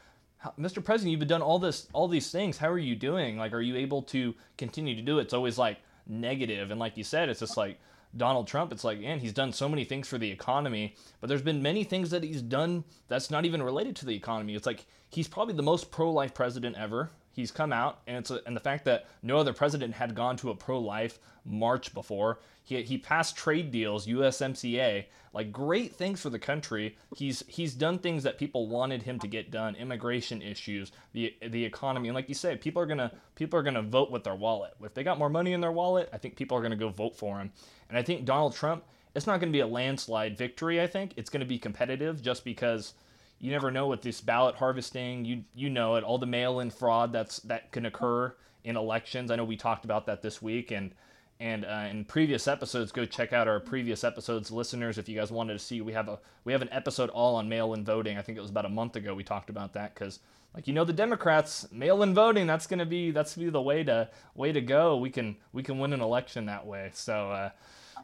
Mr. President, you've done all this, all these things. How are you doing? Like, are you able to continue to do it? It's always like negative. and like you said, it's just like Donald Trump, it's like, man, he's done so many things for the economy, but there's been many things that he's done that's not even related to the economy. It's like he's probably the most pro-life president ever. He's come out, and it's a, and the fact that no other president had gone to a pro-life march before. He, he passed trade deals, USMCA, like great things for the country. He's he's done things that people wanted him to get done, immigration issues, the the economy, and like you said, people are gonna people are gonna vote with their wallet. If they got more money in their wallet, I think people are gonna go vote for him. And I think Donald Trump it's not going to be a landslide victory. I think it's going to be competitive, just because you never know with this ballot harvesting. You you know it, all the mail-in fraud that's that can occur in elections. I know we talked about that this week, and and uh, in previous episodes, go check out our previous episodes, listeners. If you guys wanted to see, we have a we have an episode all on mail-in voting. I think it was about a month ago we talked about that because, like you know, the Democrats mail-in voting that's gonna be that's gonna be the way to way to go. We can we can win an election that way. So uh,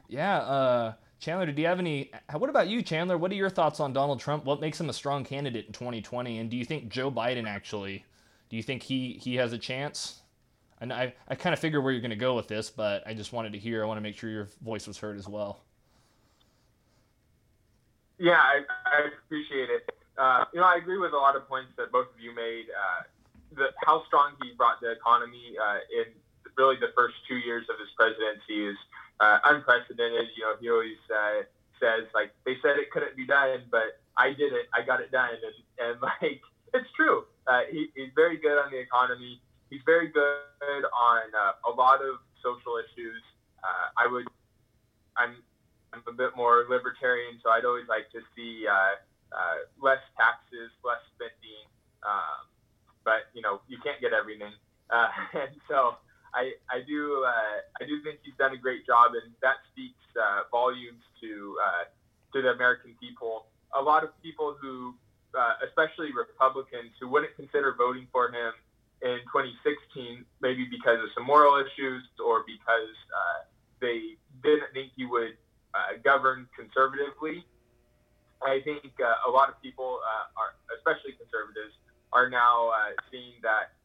yeah, uh, Chandler, do you have any? What about you, Chandler? What are your thoughts on Donald Trump? What makes him a strong candidate in 2020? And do you think Joe Biden actually? Do you think he he has a chance? And I, I kind of figure where you're going to go with this, but I just wanted to hear. I want to make sure your voice was heard as well. Yeah, I, I appreciate it. Uh, you know, I agree with a lot of points that both of you made. Uh, the, how strong he brought the economy uh, in really the first two years of his presidency is uh, unprecedented. You know, he always uh, says like they said it couldn't be done, but I did it. I got it done, and and like it's true. Uh, he, he's very good on the economy he's very good on uh, a lot of social issues. Uh, I would, I'm, I'm a bit more libertarian, so I'd always like to see uh, uh, less taxes, less spending. Um, but you know, you can't get everything, uh, and so I, I do, uh, I do think he's done a great job, and that speaks uh, volumes to uh, to the American people. A lot of people who, uh, especially Republicans, who wouldn't consider voting for him in 2016, maybe because of some moral issues or because uh, they didn't think he would govern conservatively. I think a lot of people, are, especially conservatives, are now seeing that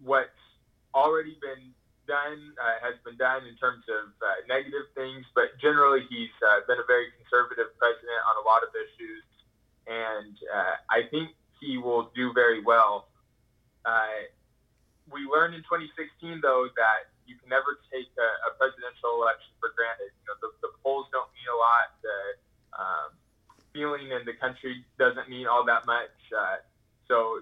what's already been done has been done in terms of negative things, but generally he's been a very conservative president on a lot of issues, and I think he will do very well uh, we learned in 2016, though, that you can never take a, a presidential election for granted. You know, the, the polls don't mean a lot. The um, feeling in the country doesn't mean all that much. Uh, so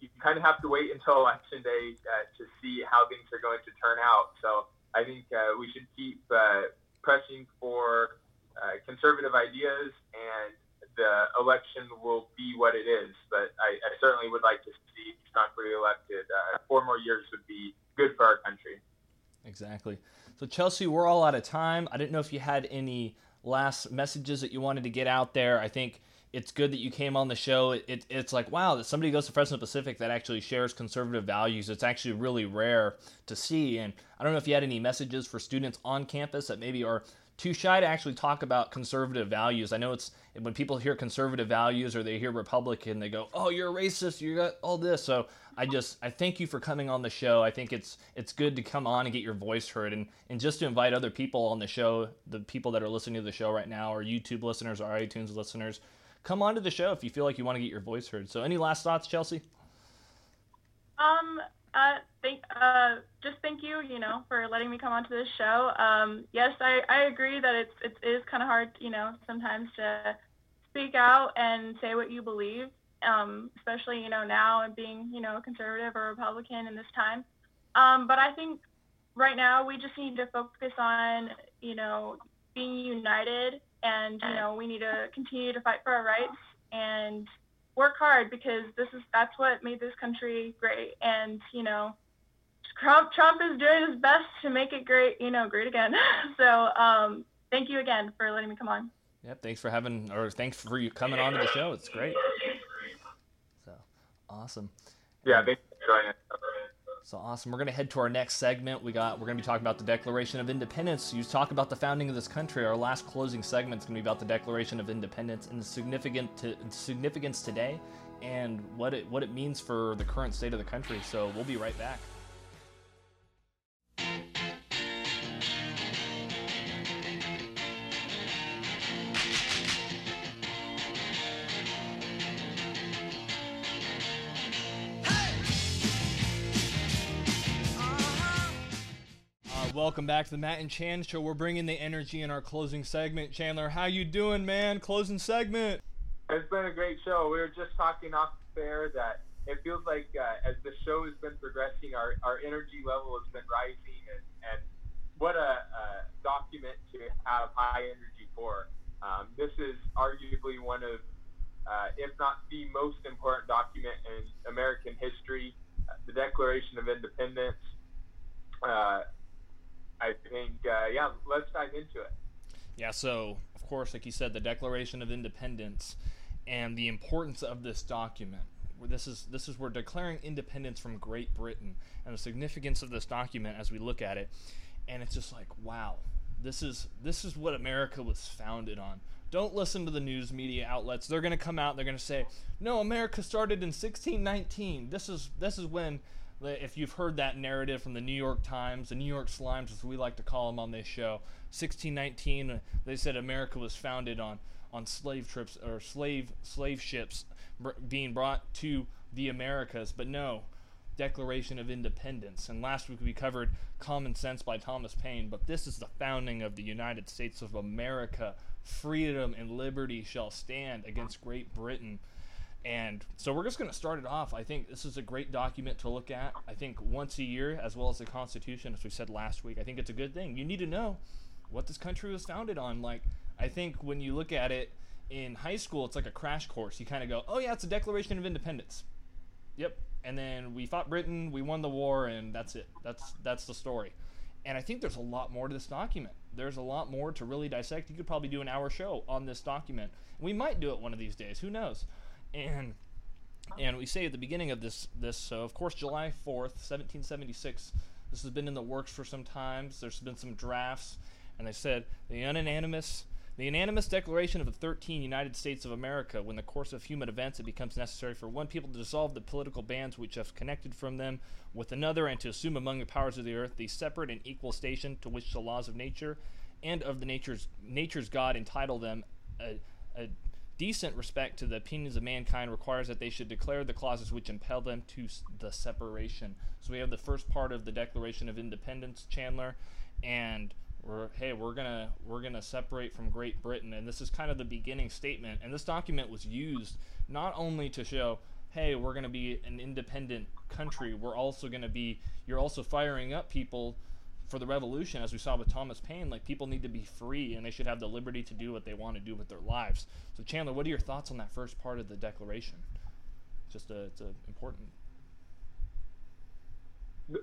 you kind of have to wait until election day uh, to see how things are going to turn out. So I think uh, we should keep uh, pressing for uh, conservative ideas and the election will be what it is. But I, I certainly would like to see Trump reelected. Uh, four more years would be good for our country. Exactly. So Chelsea, we're all out of time. I didn't know if you had any last messages that you wanted to get out there. I think it's good that you came on the show. It, it, it's like, wow, that somebody goes to Fresno Pacific that actually shares conservative values. It's actually really rare to see. And I don't know if you had any messages for students on campus that maybe are too shy to actually talk about conservative values. I know it's when people hear conservative values or they hear Republican, they go, "Oh, you're a racist. You got all this." So I just I thank you for coming on the show. I think it's it's good to come on and get your voice heard, and and just to invite other people on the show, the people that are listening to the show right now, or YouTube listeners or iTunes listeners, come on to the show if you feel like you want to get your voice heard. So any last thoughts, Chelsea? Um, uh, thank, uh, just thank you, you know, for letting me come onto this show. Um, yes, I, I agree that it's, it is kind of hard, you know, sometimes to speak out and say what you believe, um, especially, you know, now and being, you know, conservative or Republican in this time. Um, but I think right now we just need to focus on, you know, being united and, you know, we need to continue to fight for our rights and work hard because this is that's what made this country great. And you know, Trump Trump is doing his best to make it great. You know, great again. so um, thank you again for letting me come on. Yep. Thanks for having, or thanks for you coming on to the show. It's great. So awesome. Yeah. Thanks for joining. So awesome. We're going to head to our next segment. We got we're going to be talking about the Declaration of Independence. You talk about the founding of this country. Our last closing segment is going to be about the Declaration of Independence and the significant to, significance today and what it what it means for the current state of the country. So we'll be right back. Welcome back to the Matt and Chan show. We're bringing the energy in our closing segment. Chandler, how you doing, man? Closing segment. It's been a great show. We were just talking off there that it feels like uh, as the show has been progressing, our, our energy level has been rising, and, and what a, document to have high energy for. Um, this is arguably one of, uh, if not the most important document in American history, uh, the Declaration of Independence. I think, uh, yeah, let's dive into it. Yeah, so, of course, like you said, the Declaration of Independence and the importance of this document. This is this is we're declaring independence from Great Britain and the significance of this document as we look at it, and it's just like wow, this is this is what America was founded on. Don't listen to the news media outlets. They're going to come out. They're going to say, "No, America started in 1619. This is this is when if you've heard that narrative from the New York Times, the New York Slimes, as we like to call them on this show, 1619, they said America was founded on on slave trips or slave slave ships being brought to the Americas. But no, Declaration of Independence. And last week we covered Common Sense by Thomas Paine. But this is the founding of the United States of America. Freedom and liberty shall stand against Great Britain. And so we're just going to start it off. I think this is a great document to look at. I think once a year, as well as the Constitution, as we said last week, I think it's a good thing. You need to know what this country was founded on. Like, I think when you look at it in high school, it's like a crash course. You kind of go, oh, yeah, it's a Declaration of Independence. Yep. And then we fought Britain, we won the war, and that's it. That's that's the story. And I think there's a lot more to this document. There's a lot more to really dissect. You could probably do an hour show on this document. We might do it one of these days. Who knows? And and we say at the beginning of this this so of course July 4th 1776 this has been in the works for some times. There's been some drafts. And they said the unanimous the unanimous declaration of the 13 United States of America when the course of human events it becomes necessary for one people to dissolve the political bands which have connected from them with another and to assume among the powers of the earth the separate and equal station to which the laws of nature and of the nature's nature's God entitle them a, a Decent respect to the opinions of mankind requires that they should declare the clauses which impel them to the separation. So we have the first part of the Declaration of Independence, Chandler, and we're hey we're gonna we're gonna separate from Great Britain, and this is kind of the beginning statement. And this document was used not only to show hey we're gonna be an independent country, we're also gonna be you're also firing up people for the revolution, as we saw with Thomas Paine, like people need to be free and they should have the liberty to do what they want to do with their lives. So, Chandler, what are your thoughts on that first part of the Declaration? Just a, it's a important.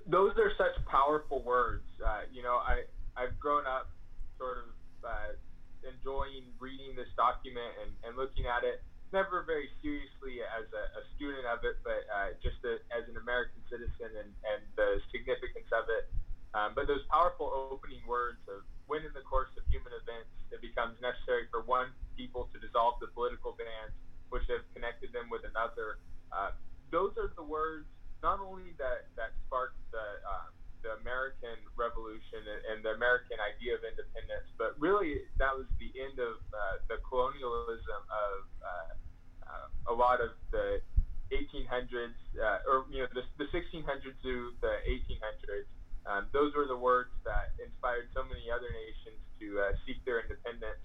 Those are such powerful words. Uh, you know, I I've grown up sort of uh, enjoying reading this document and, and looking at it never very seriously as a, a student of it, but uh, just a, as an American citizen and, and the significance of it um, but those powerful opening words of when in the course of human events it becomes necessary for one people to dissolve the political bands which have connected them with another, uh, those are the words not only that, that sparked the, uh, the American Revolution and the American idea of independence, but really that was the end of uh, the colonialism of uh, uh, a lot of the 1800s, uh, or you know, the, the 1600s to the 1800s. Um, those were the words that inspired so many other nations to uh, seek their independence.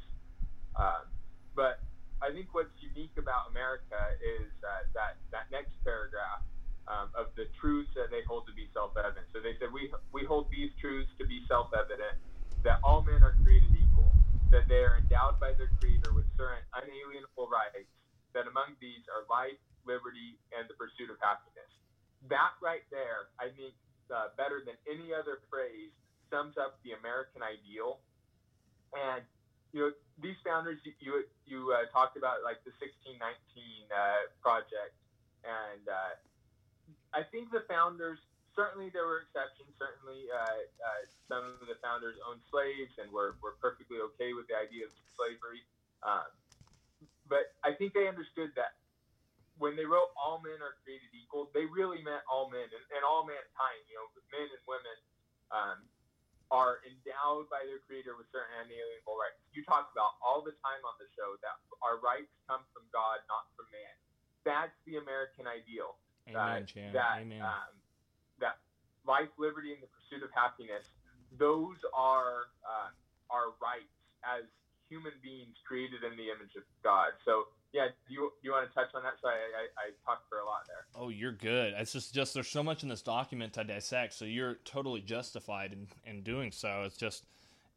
Um, but I think what's unique about America is uh, that that next paragraph um, of the truths that they hold to be self-evident. So they said we we hold these truths to be self-evident that all men are created equal, that they are endowed by their Creator with certain unalienable rights, that among these are life, liberty, and the pursuit of happiness. That right there, I think, uh, better than any other phrase sums up the American ideal. And you know, these founders you you, you uh, talked about like the 1619 uh, project, and uh, I think the founders certainly there were exceptions. Certainly, uh, uh, some of the founders owned slaves and were, were perfectly okay with the idea of slavery. Um, but I think they understood that when they wrote all men are created equal, they really meant all men and, and all mankind, you know, men and women um, are endowed by their creator with certain unalienable rights. You talk about all the time on the show that our rights come from God, not from man. That's the American ideal. Amen, that, that, Amen. Um, that life, liberty, and the pursuit of happiness, those are uh, our rights as human beings created in the image of God. So yeah, do you, do you want to touch on that? Sorry, I, I, I talked for a lot there. Oh, you're good. It's just, just there's so much in this document to dissect, so you're totally justified in, in doing so. It's just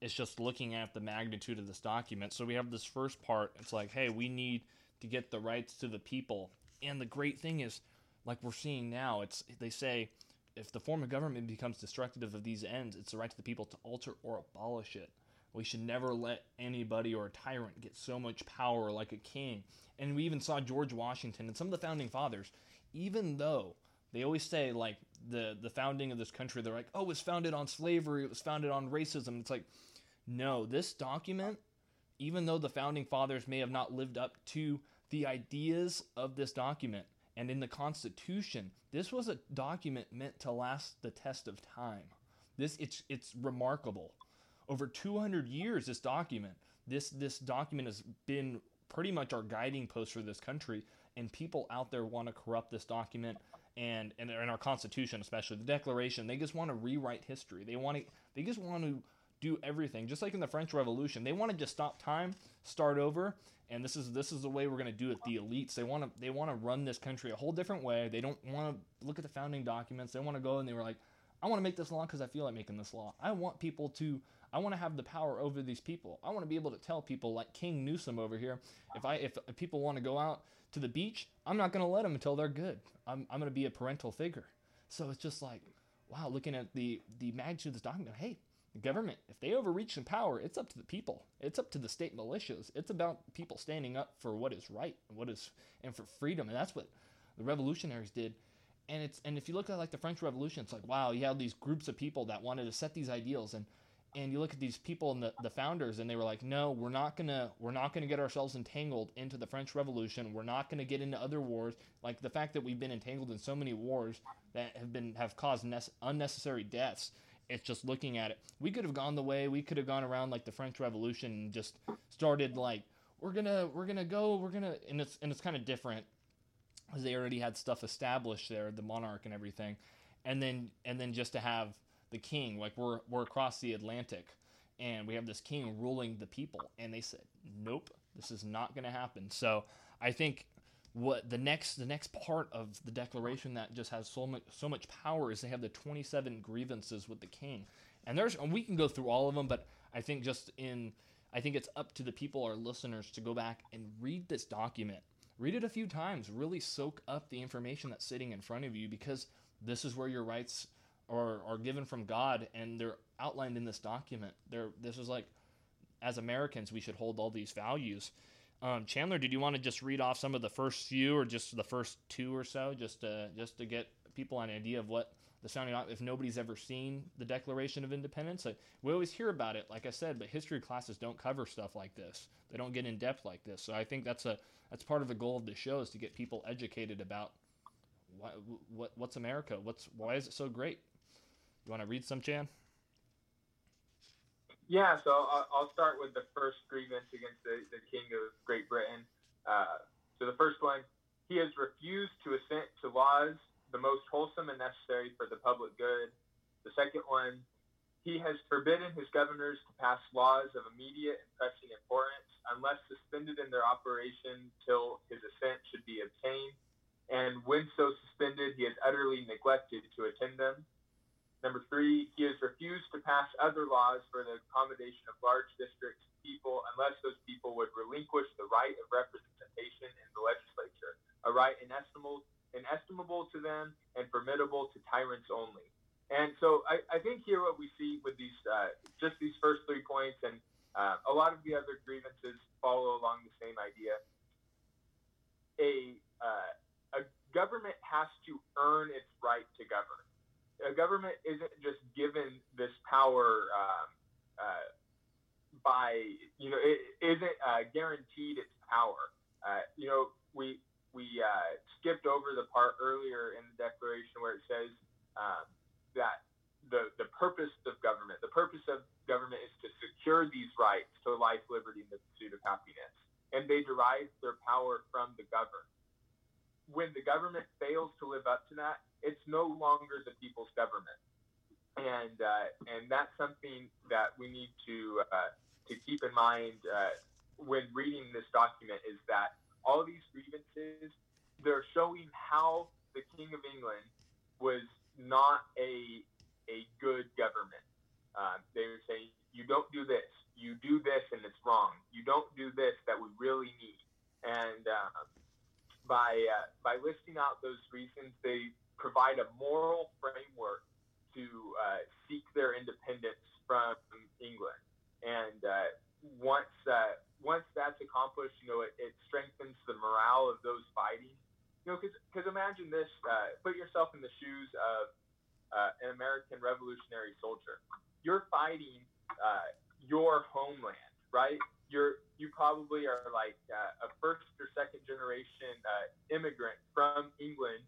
it's just looking at the magnitude of this document. So we have this first part. It's like, hey, we need to get the rights to the people. And the great thing is, like we're seeing now, it's they say if the form of government becomes destructive of these ends, it's the right to the people to alter or abolish it. We should never let anybody or a tyrant get so much power like a king. And we even saw George Washington and some of the founding fathers, even though they always say like the the founding of this country, they're like, oh, it was founded on slavery, it was founded on racism. It's like, no, this document, even though the founding fathers may have not lived up to the ideas of this document, and in the Constitution, this was a document meant to last the test of time. This it's it's remarkable over 200 years this document. This this document has been pretty much our guiding post for this country and people out there want to corrupt this document and and in our constitution especially. The declaration they just want to rewrite history. They want to they just want to do everything. Just like in the french revolution they want to just stop time start over and this is this is the way we're going to do it the elites. They want to they want to run this country a whole different way. They don't want to look at the founding documents. They want to go and they were like i want to make this law because i feel like making this law. I want people to I want to have the power over these people. I want to be able to tell people like King Newsom over here, if I if, people want to go out to the beach, I'm not going to let them until they're good. I'm I'm going to be a parental figure. So it's just like, wow, looking at the the magnitude of this document. Hey, the government, if they overreach in power, it's up to the people. It's up to the state militias. It's about people standing up for what is right and what is and for freedom. And that's what the revolutionaries did. And it's and if you look at like the French Revolution, it's like wow, you had these groups of people that wanted to set these ideals and and you look at these people and the, the founders and they were like no we're not gonna we're not gonna get ourselves entangled into the french revolution. We're not gonna get into other wars. Like the fact that we've been entangled in so many wars that have been have caused ne- unnecessary deaths it's just looking at it. We could have gone the way we could have gone around like the french revolution and just started like we're gonna we're gonna go we're gonna and it's and it's kind of different because they already had stuff established there the monarch and everything. And then and then just to have the king. Like we're we're across the Atlantic, and we have this king ruling the people. And they said, nope, this is not going to happen. So I think what the next the next part of the declaration that just has so much so much power is they have the 27 grievances with the king and there's and we can go through all of them but i think just in i think it's up to the people our listeners to go back and read this document read it a few times really soak up the information that's sitting in front of you because this is where your rights or are given from God, and they're outlined in this document. They're, this is like, as Americans, we should hold all these values. Um, Chandler, did you want to just read off some of the first few, or just the first two or so, just to just to get people an idea of what the sounding if nobody's ever seen the Declaration of Independence? we always hear about it, like I said, but history classes don't cover stuff like this. They don't get in depth like this. So I think that's a that's part of the goal of the show is to get people educated about what, what what's America, what's why is it so great. You want to read some, Chan? Yeah, so I'll, start with the first grievance against the, the King of Great Britain. Uh, so the first one, he has refused to assent to laws the most wholesome and necessary for the public good. The second one, he has forbidden his governors to pass laws of immediate and pressing importance unless suspended in their operation till his assent should be obtained. And when so suspended, he has utterly neglected to attend them. Number three, he has refused to pass other laws for the accommodation of large districts of people unless those people would relinquish the right of representation in the legislature, a right inestimable, inestimable to them and formidable to tyrants only. And so I, I think here what we see with these, uh, just these first three points and uh, a lot of the other grievances follow along the same idea. A, uh, a government has to earn its right to govern a government isn't just given this power um, uh, by you know it isn't uh, guaranteed its power. Uh, you know we we uh, skipped over the part earlier in the Declaration where it says um, that the the purpose of government, the purpose of government is to secure these rights to life, liberty, and the pursuit of happiness, and they derive their power from the governed. When the government fails to live up to that, it's no longer the people's government, and uh, and that's something that we need to uh, to keep in mind uh, when reading this document is that all these grievances, they're showing how the King of England was not a a good government. Uh, they were saying, you don't do this, you do this, and it's wrong. You don't do this that we really need. And uh, by uh, by listing out those reasons, they provide a moral framework to uh, seek their independence from England. And uh, once uh, once that's accomplished, you know, it, it, strengthens the morale of those fighting. You know, because imagine this: uh, put yourself in the shoes of uh, an American Revolutionary soldier. You're fighting uh, your homeland, right? You're you probably are like a first or second generation immigrant from England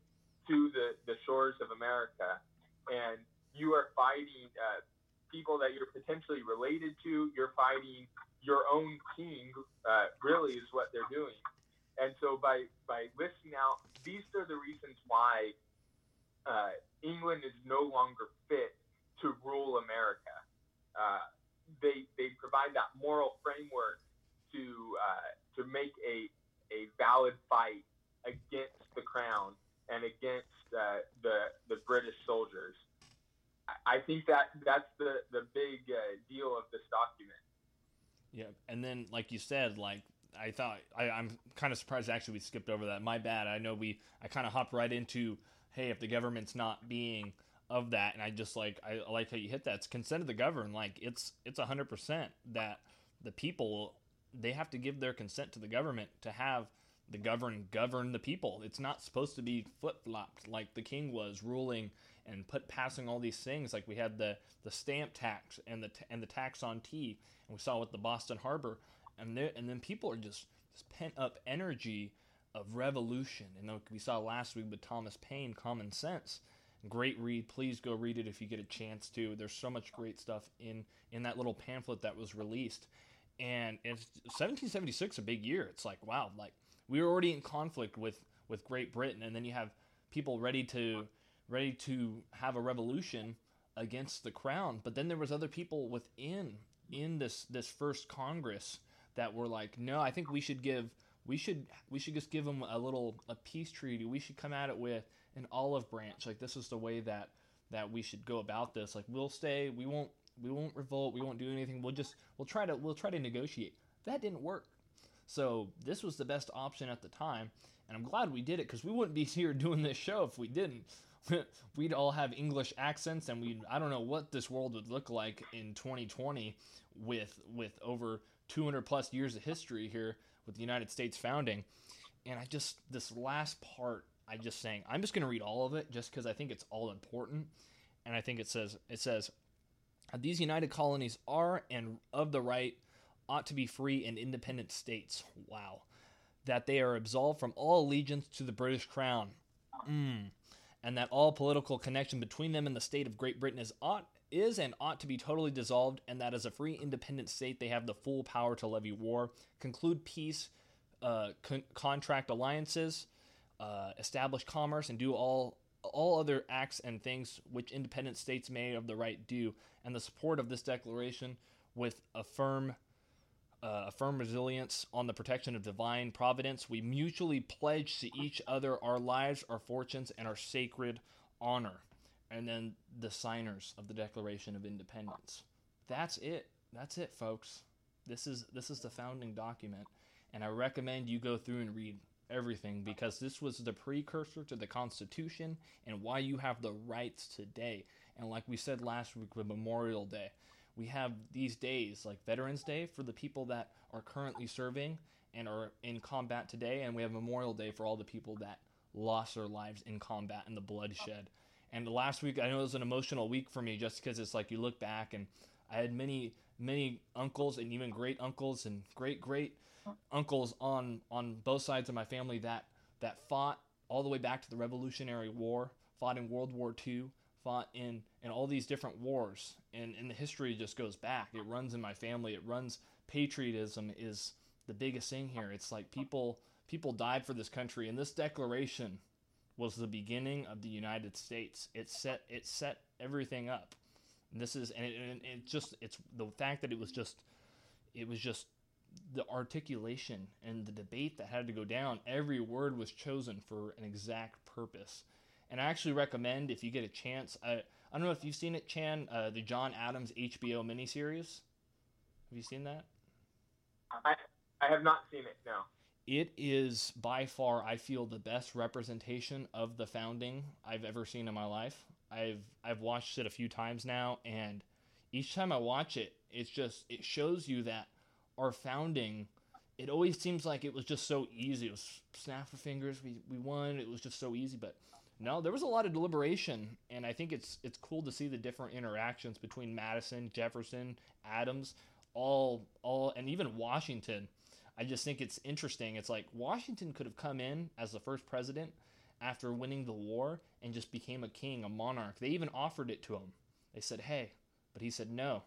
to the, the shores of America, and you are fighting uh, people that you're potentially related to. You're fighting your own king. Uh, really, is what they're doing. And so by by listing out these are the reasons why uh, England is no longer fit to rule America. Uh, they they provide that moral framework to uh, to make a a valid fight against the crown and against uh, the the British soldiers. I think that that's the the big uh, deal of this document. Yeah, and then like you said, like I thought I, I'm kind of surprised actually we skipped over that. My bad. I know we I kind of hopped right into hey if the government's not being of that and I just like I like how you hit that. It's consent of the governed. Like it's it's hundred percent that the people they have to give their consent to the government to have the govern govern the people. It's not supposed to be flip flopped like the king was ruling and put passing all these things. Like we had the the stamp tax and the and the tax on tea, and we saw with the Boston Harbor, and there, and then people are just this pent up energy of revolution. And like we saw last week with Thomas Paine, Common Sense. Great read. Please go read it if you get a chance to. There's so much great stuff in in that little pamphlet that was released. And it's 1776 a big year. It's like wow, like we were already in conflict with with Great Britain, and then you have people ready to ready to have a revolution against the crown. But then there was other people within in this this first Congress that were like, no, I think we should give we should we should just give them a little a peace treaty. We should come at it with an olive branch. Like this is the way that that we should go about this. Like we'll stay, we won't we won't revolt, we won't do anything. We'll just we'll try to we'll try to negotiate. That didn't work. So this was the best option at the time, and I'm glad we did it because we wouldn't be here doing this show if we didn't. We'd all have English accents, and we I don't know what this world would look like in 2020 with with over 200 plus years of history here with the United States founding. And I just this last part, I just saying I'm just going to read all of it just because I think it's all important, and I think it says it says these united colonies are and of the right ought to be free and independent states. Wow. That they are absolved from all allegiance to the British Crown. Mm. And that all political connection between them and the state of Great Britain is ought is and ought to be totally dissolved, and that as a free independent state they have the full power to levy war, conclude peace, uh, con- contract alliances, uh, establish commerce, and do all all other acts and things which independent states may of the right do, and the support of this declaration with a firm uh, a firm resilience on the protection of divine providence, we mutually pledge to each other our lives, our fortunes, and our sacred honor. And then the signers of the Declaration of Independence. That's it. That's it, folks. This is this is the founding document, and I recommend you go through and read everything because this was the precursor to the Constitution and why you have the rights today. And like we said last week with Memorial Day, we have these days like Veterans Day for the people that are currently serving and are in combat today, and we have Memorial Day for all the people that lost their lives in combat and the bloodshed. And last week, I know it was an emotional week for me just because it's like you look back and I had many, many uncles and even great uncles and great great uncles on on both sides of my family that that fought all the way back to the Revolutionary War, fought in World War II, fought in in all these different wars and, and the history just goes back. It runs in my family. It runs patriotism is the biggest thing here. It's like people people died for this country and this declaration was the beginning of the united states. It set it set everything up. And this is and it, and it just it's the fact that it was just it was just the articulation and the debate that had to go down, every word was chosen for an exact purpose. And I actually recommend if you get a chance. I I don't know if you've seen it, Chan, uh, the John Adams HBO miniseries. Have you seen that? I I have not seen it. No. It is by far, I feel, the best representation of the founding I've ever seen in my life. I've I've watched it a few times now, and each time I watch it, it's just it shows you that our founding. It always seems like it was just so easy. It was snap of fingers, we, we won. It was just so easy, but no, there was a lot of deliberation, and I think it's it's cool to see the different interactions between Madison, Jefferson, Adams, all all, and even Washington. I just think it's interesting. It's like Washington could have come in as the first president after winning the war and just became a king, a monarch. They even offered it to him. They said, "Hey," but he said, "No.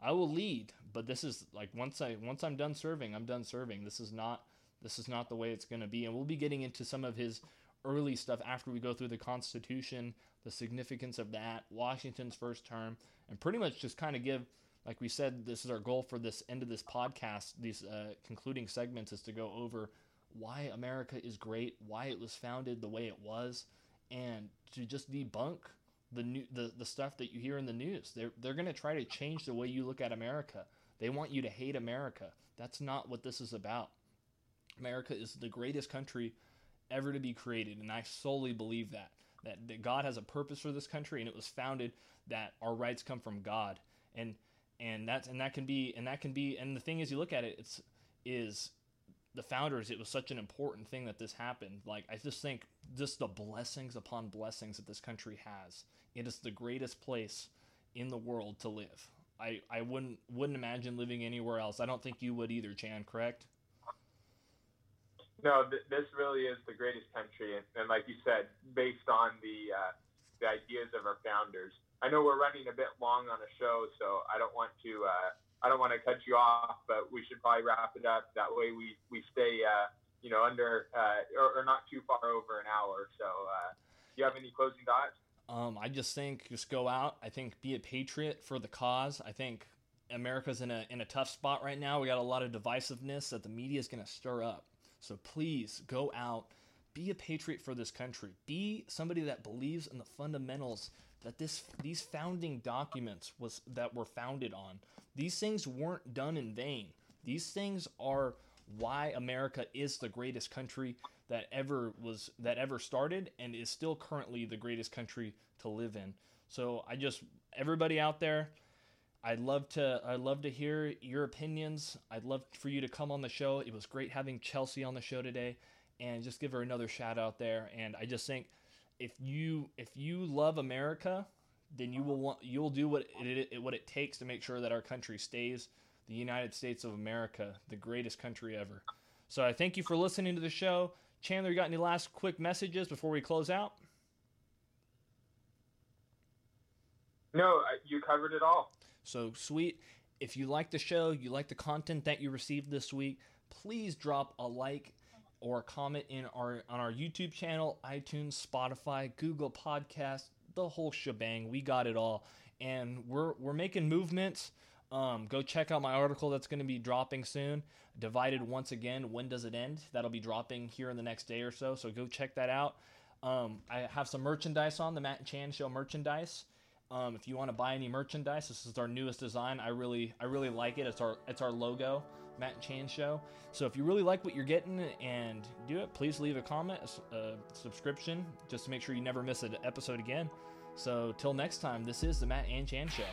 I will lead, but this is like once I once I'm done serving, I'm done serving. This is not this is not the way it's going to be." And we'll be getting into some of his early stuff after we go through the Constitution, the significance of that, Washington's first term, and pretty much just kind of give like we said, this is our goal for this end of this podcast. These uh, concluding segments is to go over why America is great, why it was founded the way it was, and to just debunk the new the, the stuff that you hear in the news. They're they're gonna try to change the way you look at America. They want you to hate America. That's not what this is about. America is the greatest country ever to be created, and I solely believe that. That, that God has a purpose for this country, and it was founded that our rights come from God. And and that's and that can be and that can be and the thing is you look at it it's is the founders it was such an important thing that this happened. Like i just think just the blessings upon blessings that this country has. It is the greatest place in the world to live. I i wouldn't wouldn't imagine living anywhere else. I don't think you would either chan correct no th- this really is the greatest country and, and like you said based on the uh, the ideas of our founders I know we're running a bit long on a show, so I don't want to uh, I don't want to cut you off, but we should probably wrap it up. That way we we stay uh, you know under uh, or, or, not too far over an hour. So, uh, do you have any closing thoughts? Um, I just think just go out. I think be a patriot for the cause. I think America's in a in a tough spot right now. We got a lot of divisiveness that the media is going to stir up. So please go out, be a patriot for this country. Be somebody that believes in the fundamentals that this these founding documents was that were founded on. These things weren't done in vain. These things are why America is the greatest country that ever was that ever started and is still currently the greatest country to live in. So I just everybody out there, I'd love to I'd love to hear your opinions. I'd love for you to come on the show. It was great having Chelsea on the show today and just give her another shout out there and I just think if you if you love America, then you will want you'll do what it, it what it takes to make sure that our country stays the United States of America, the greatest country ever. So I thank you for listening to the show. Chandler, you got any last quick messages before we close out? No, you covered it all. So sweet. If you like the show, you like the content that you received this week, please drop a like or a comment in our on our YouTube channel, iTunes, Spotify, Google Podcast, the whole shebang. We got it all, and we're we're making movements. Um, go check out my article that's going to be dropping soon. Divided once again. When does it end? That'll be dropping here in the next day or so. So go check that out. Um, I have some merchandise on the Matt and Chan Show merchandise. Um, if you want to buy any merchandise, this is our newest design. I really, I really like it. It's our, it's our logo, Matt and Chan Show. So if you really like what you're getting and do it, please leave a comment, a subscription, just to make sure you never miss an episode again. So till next time, this is the Matt and Chan Show.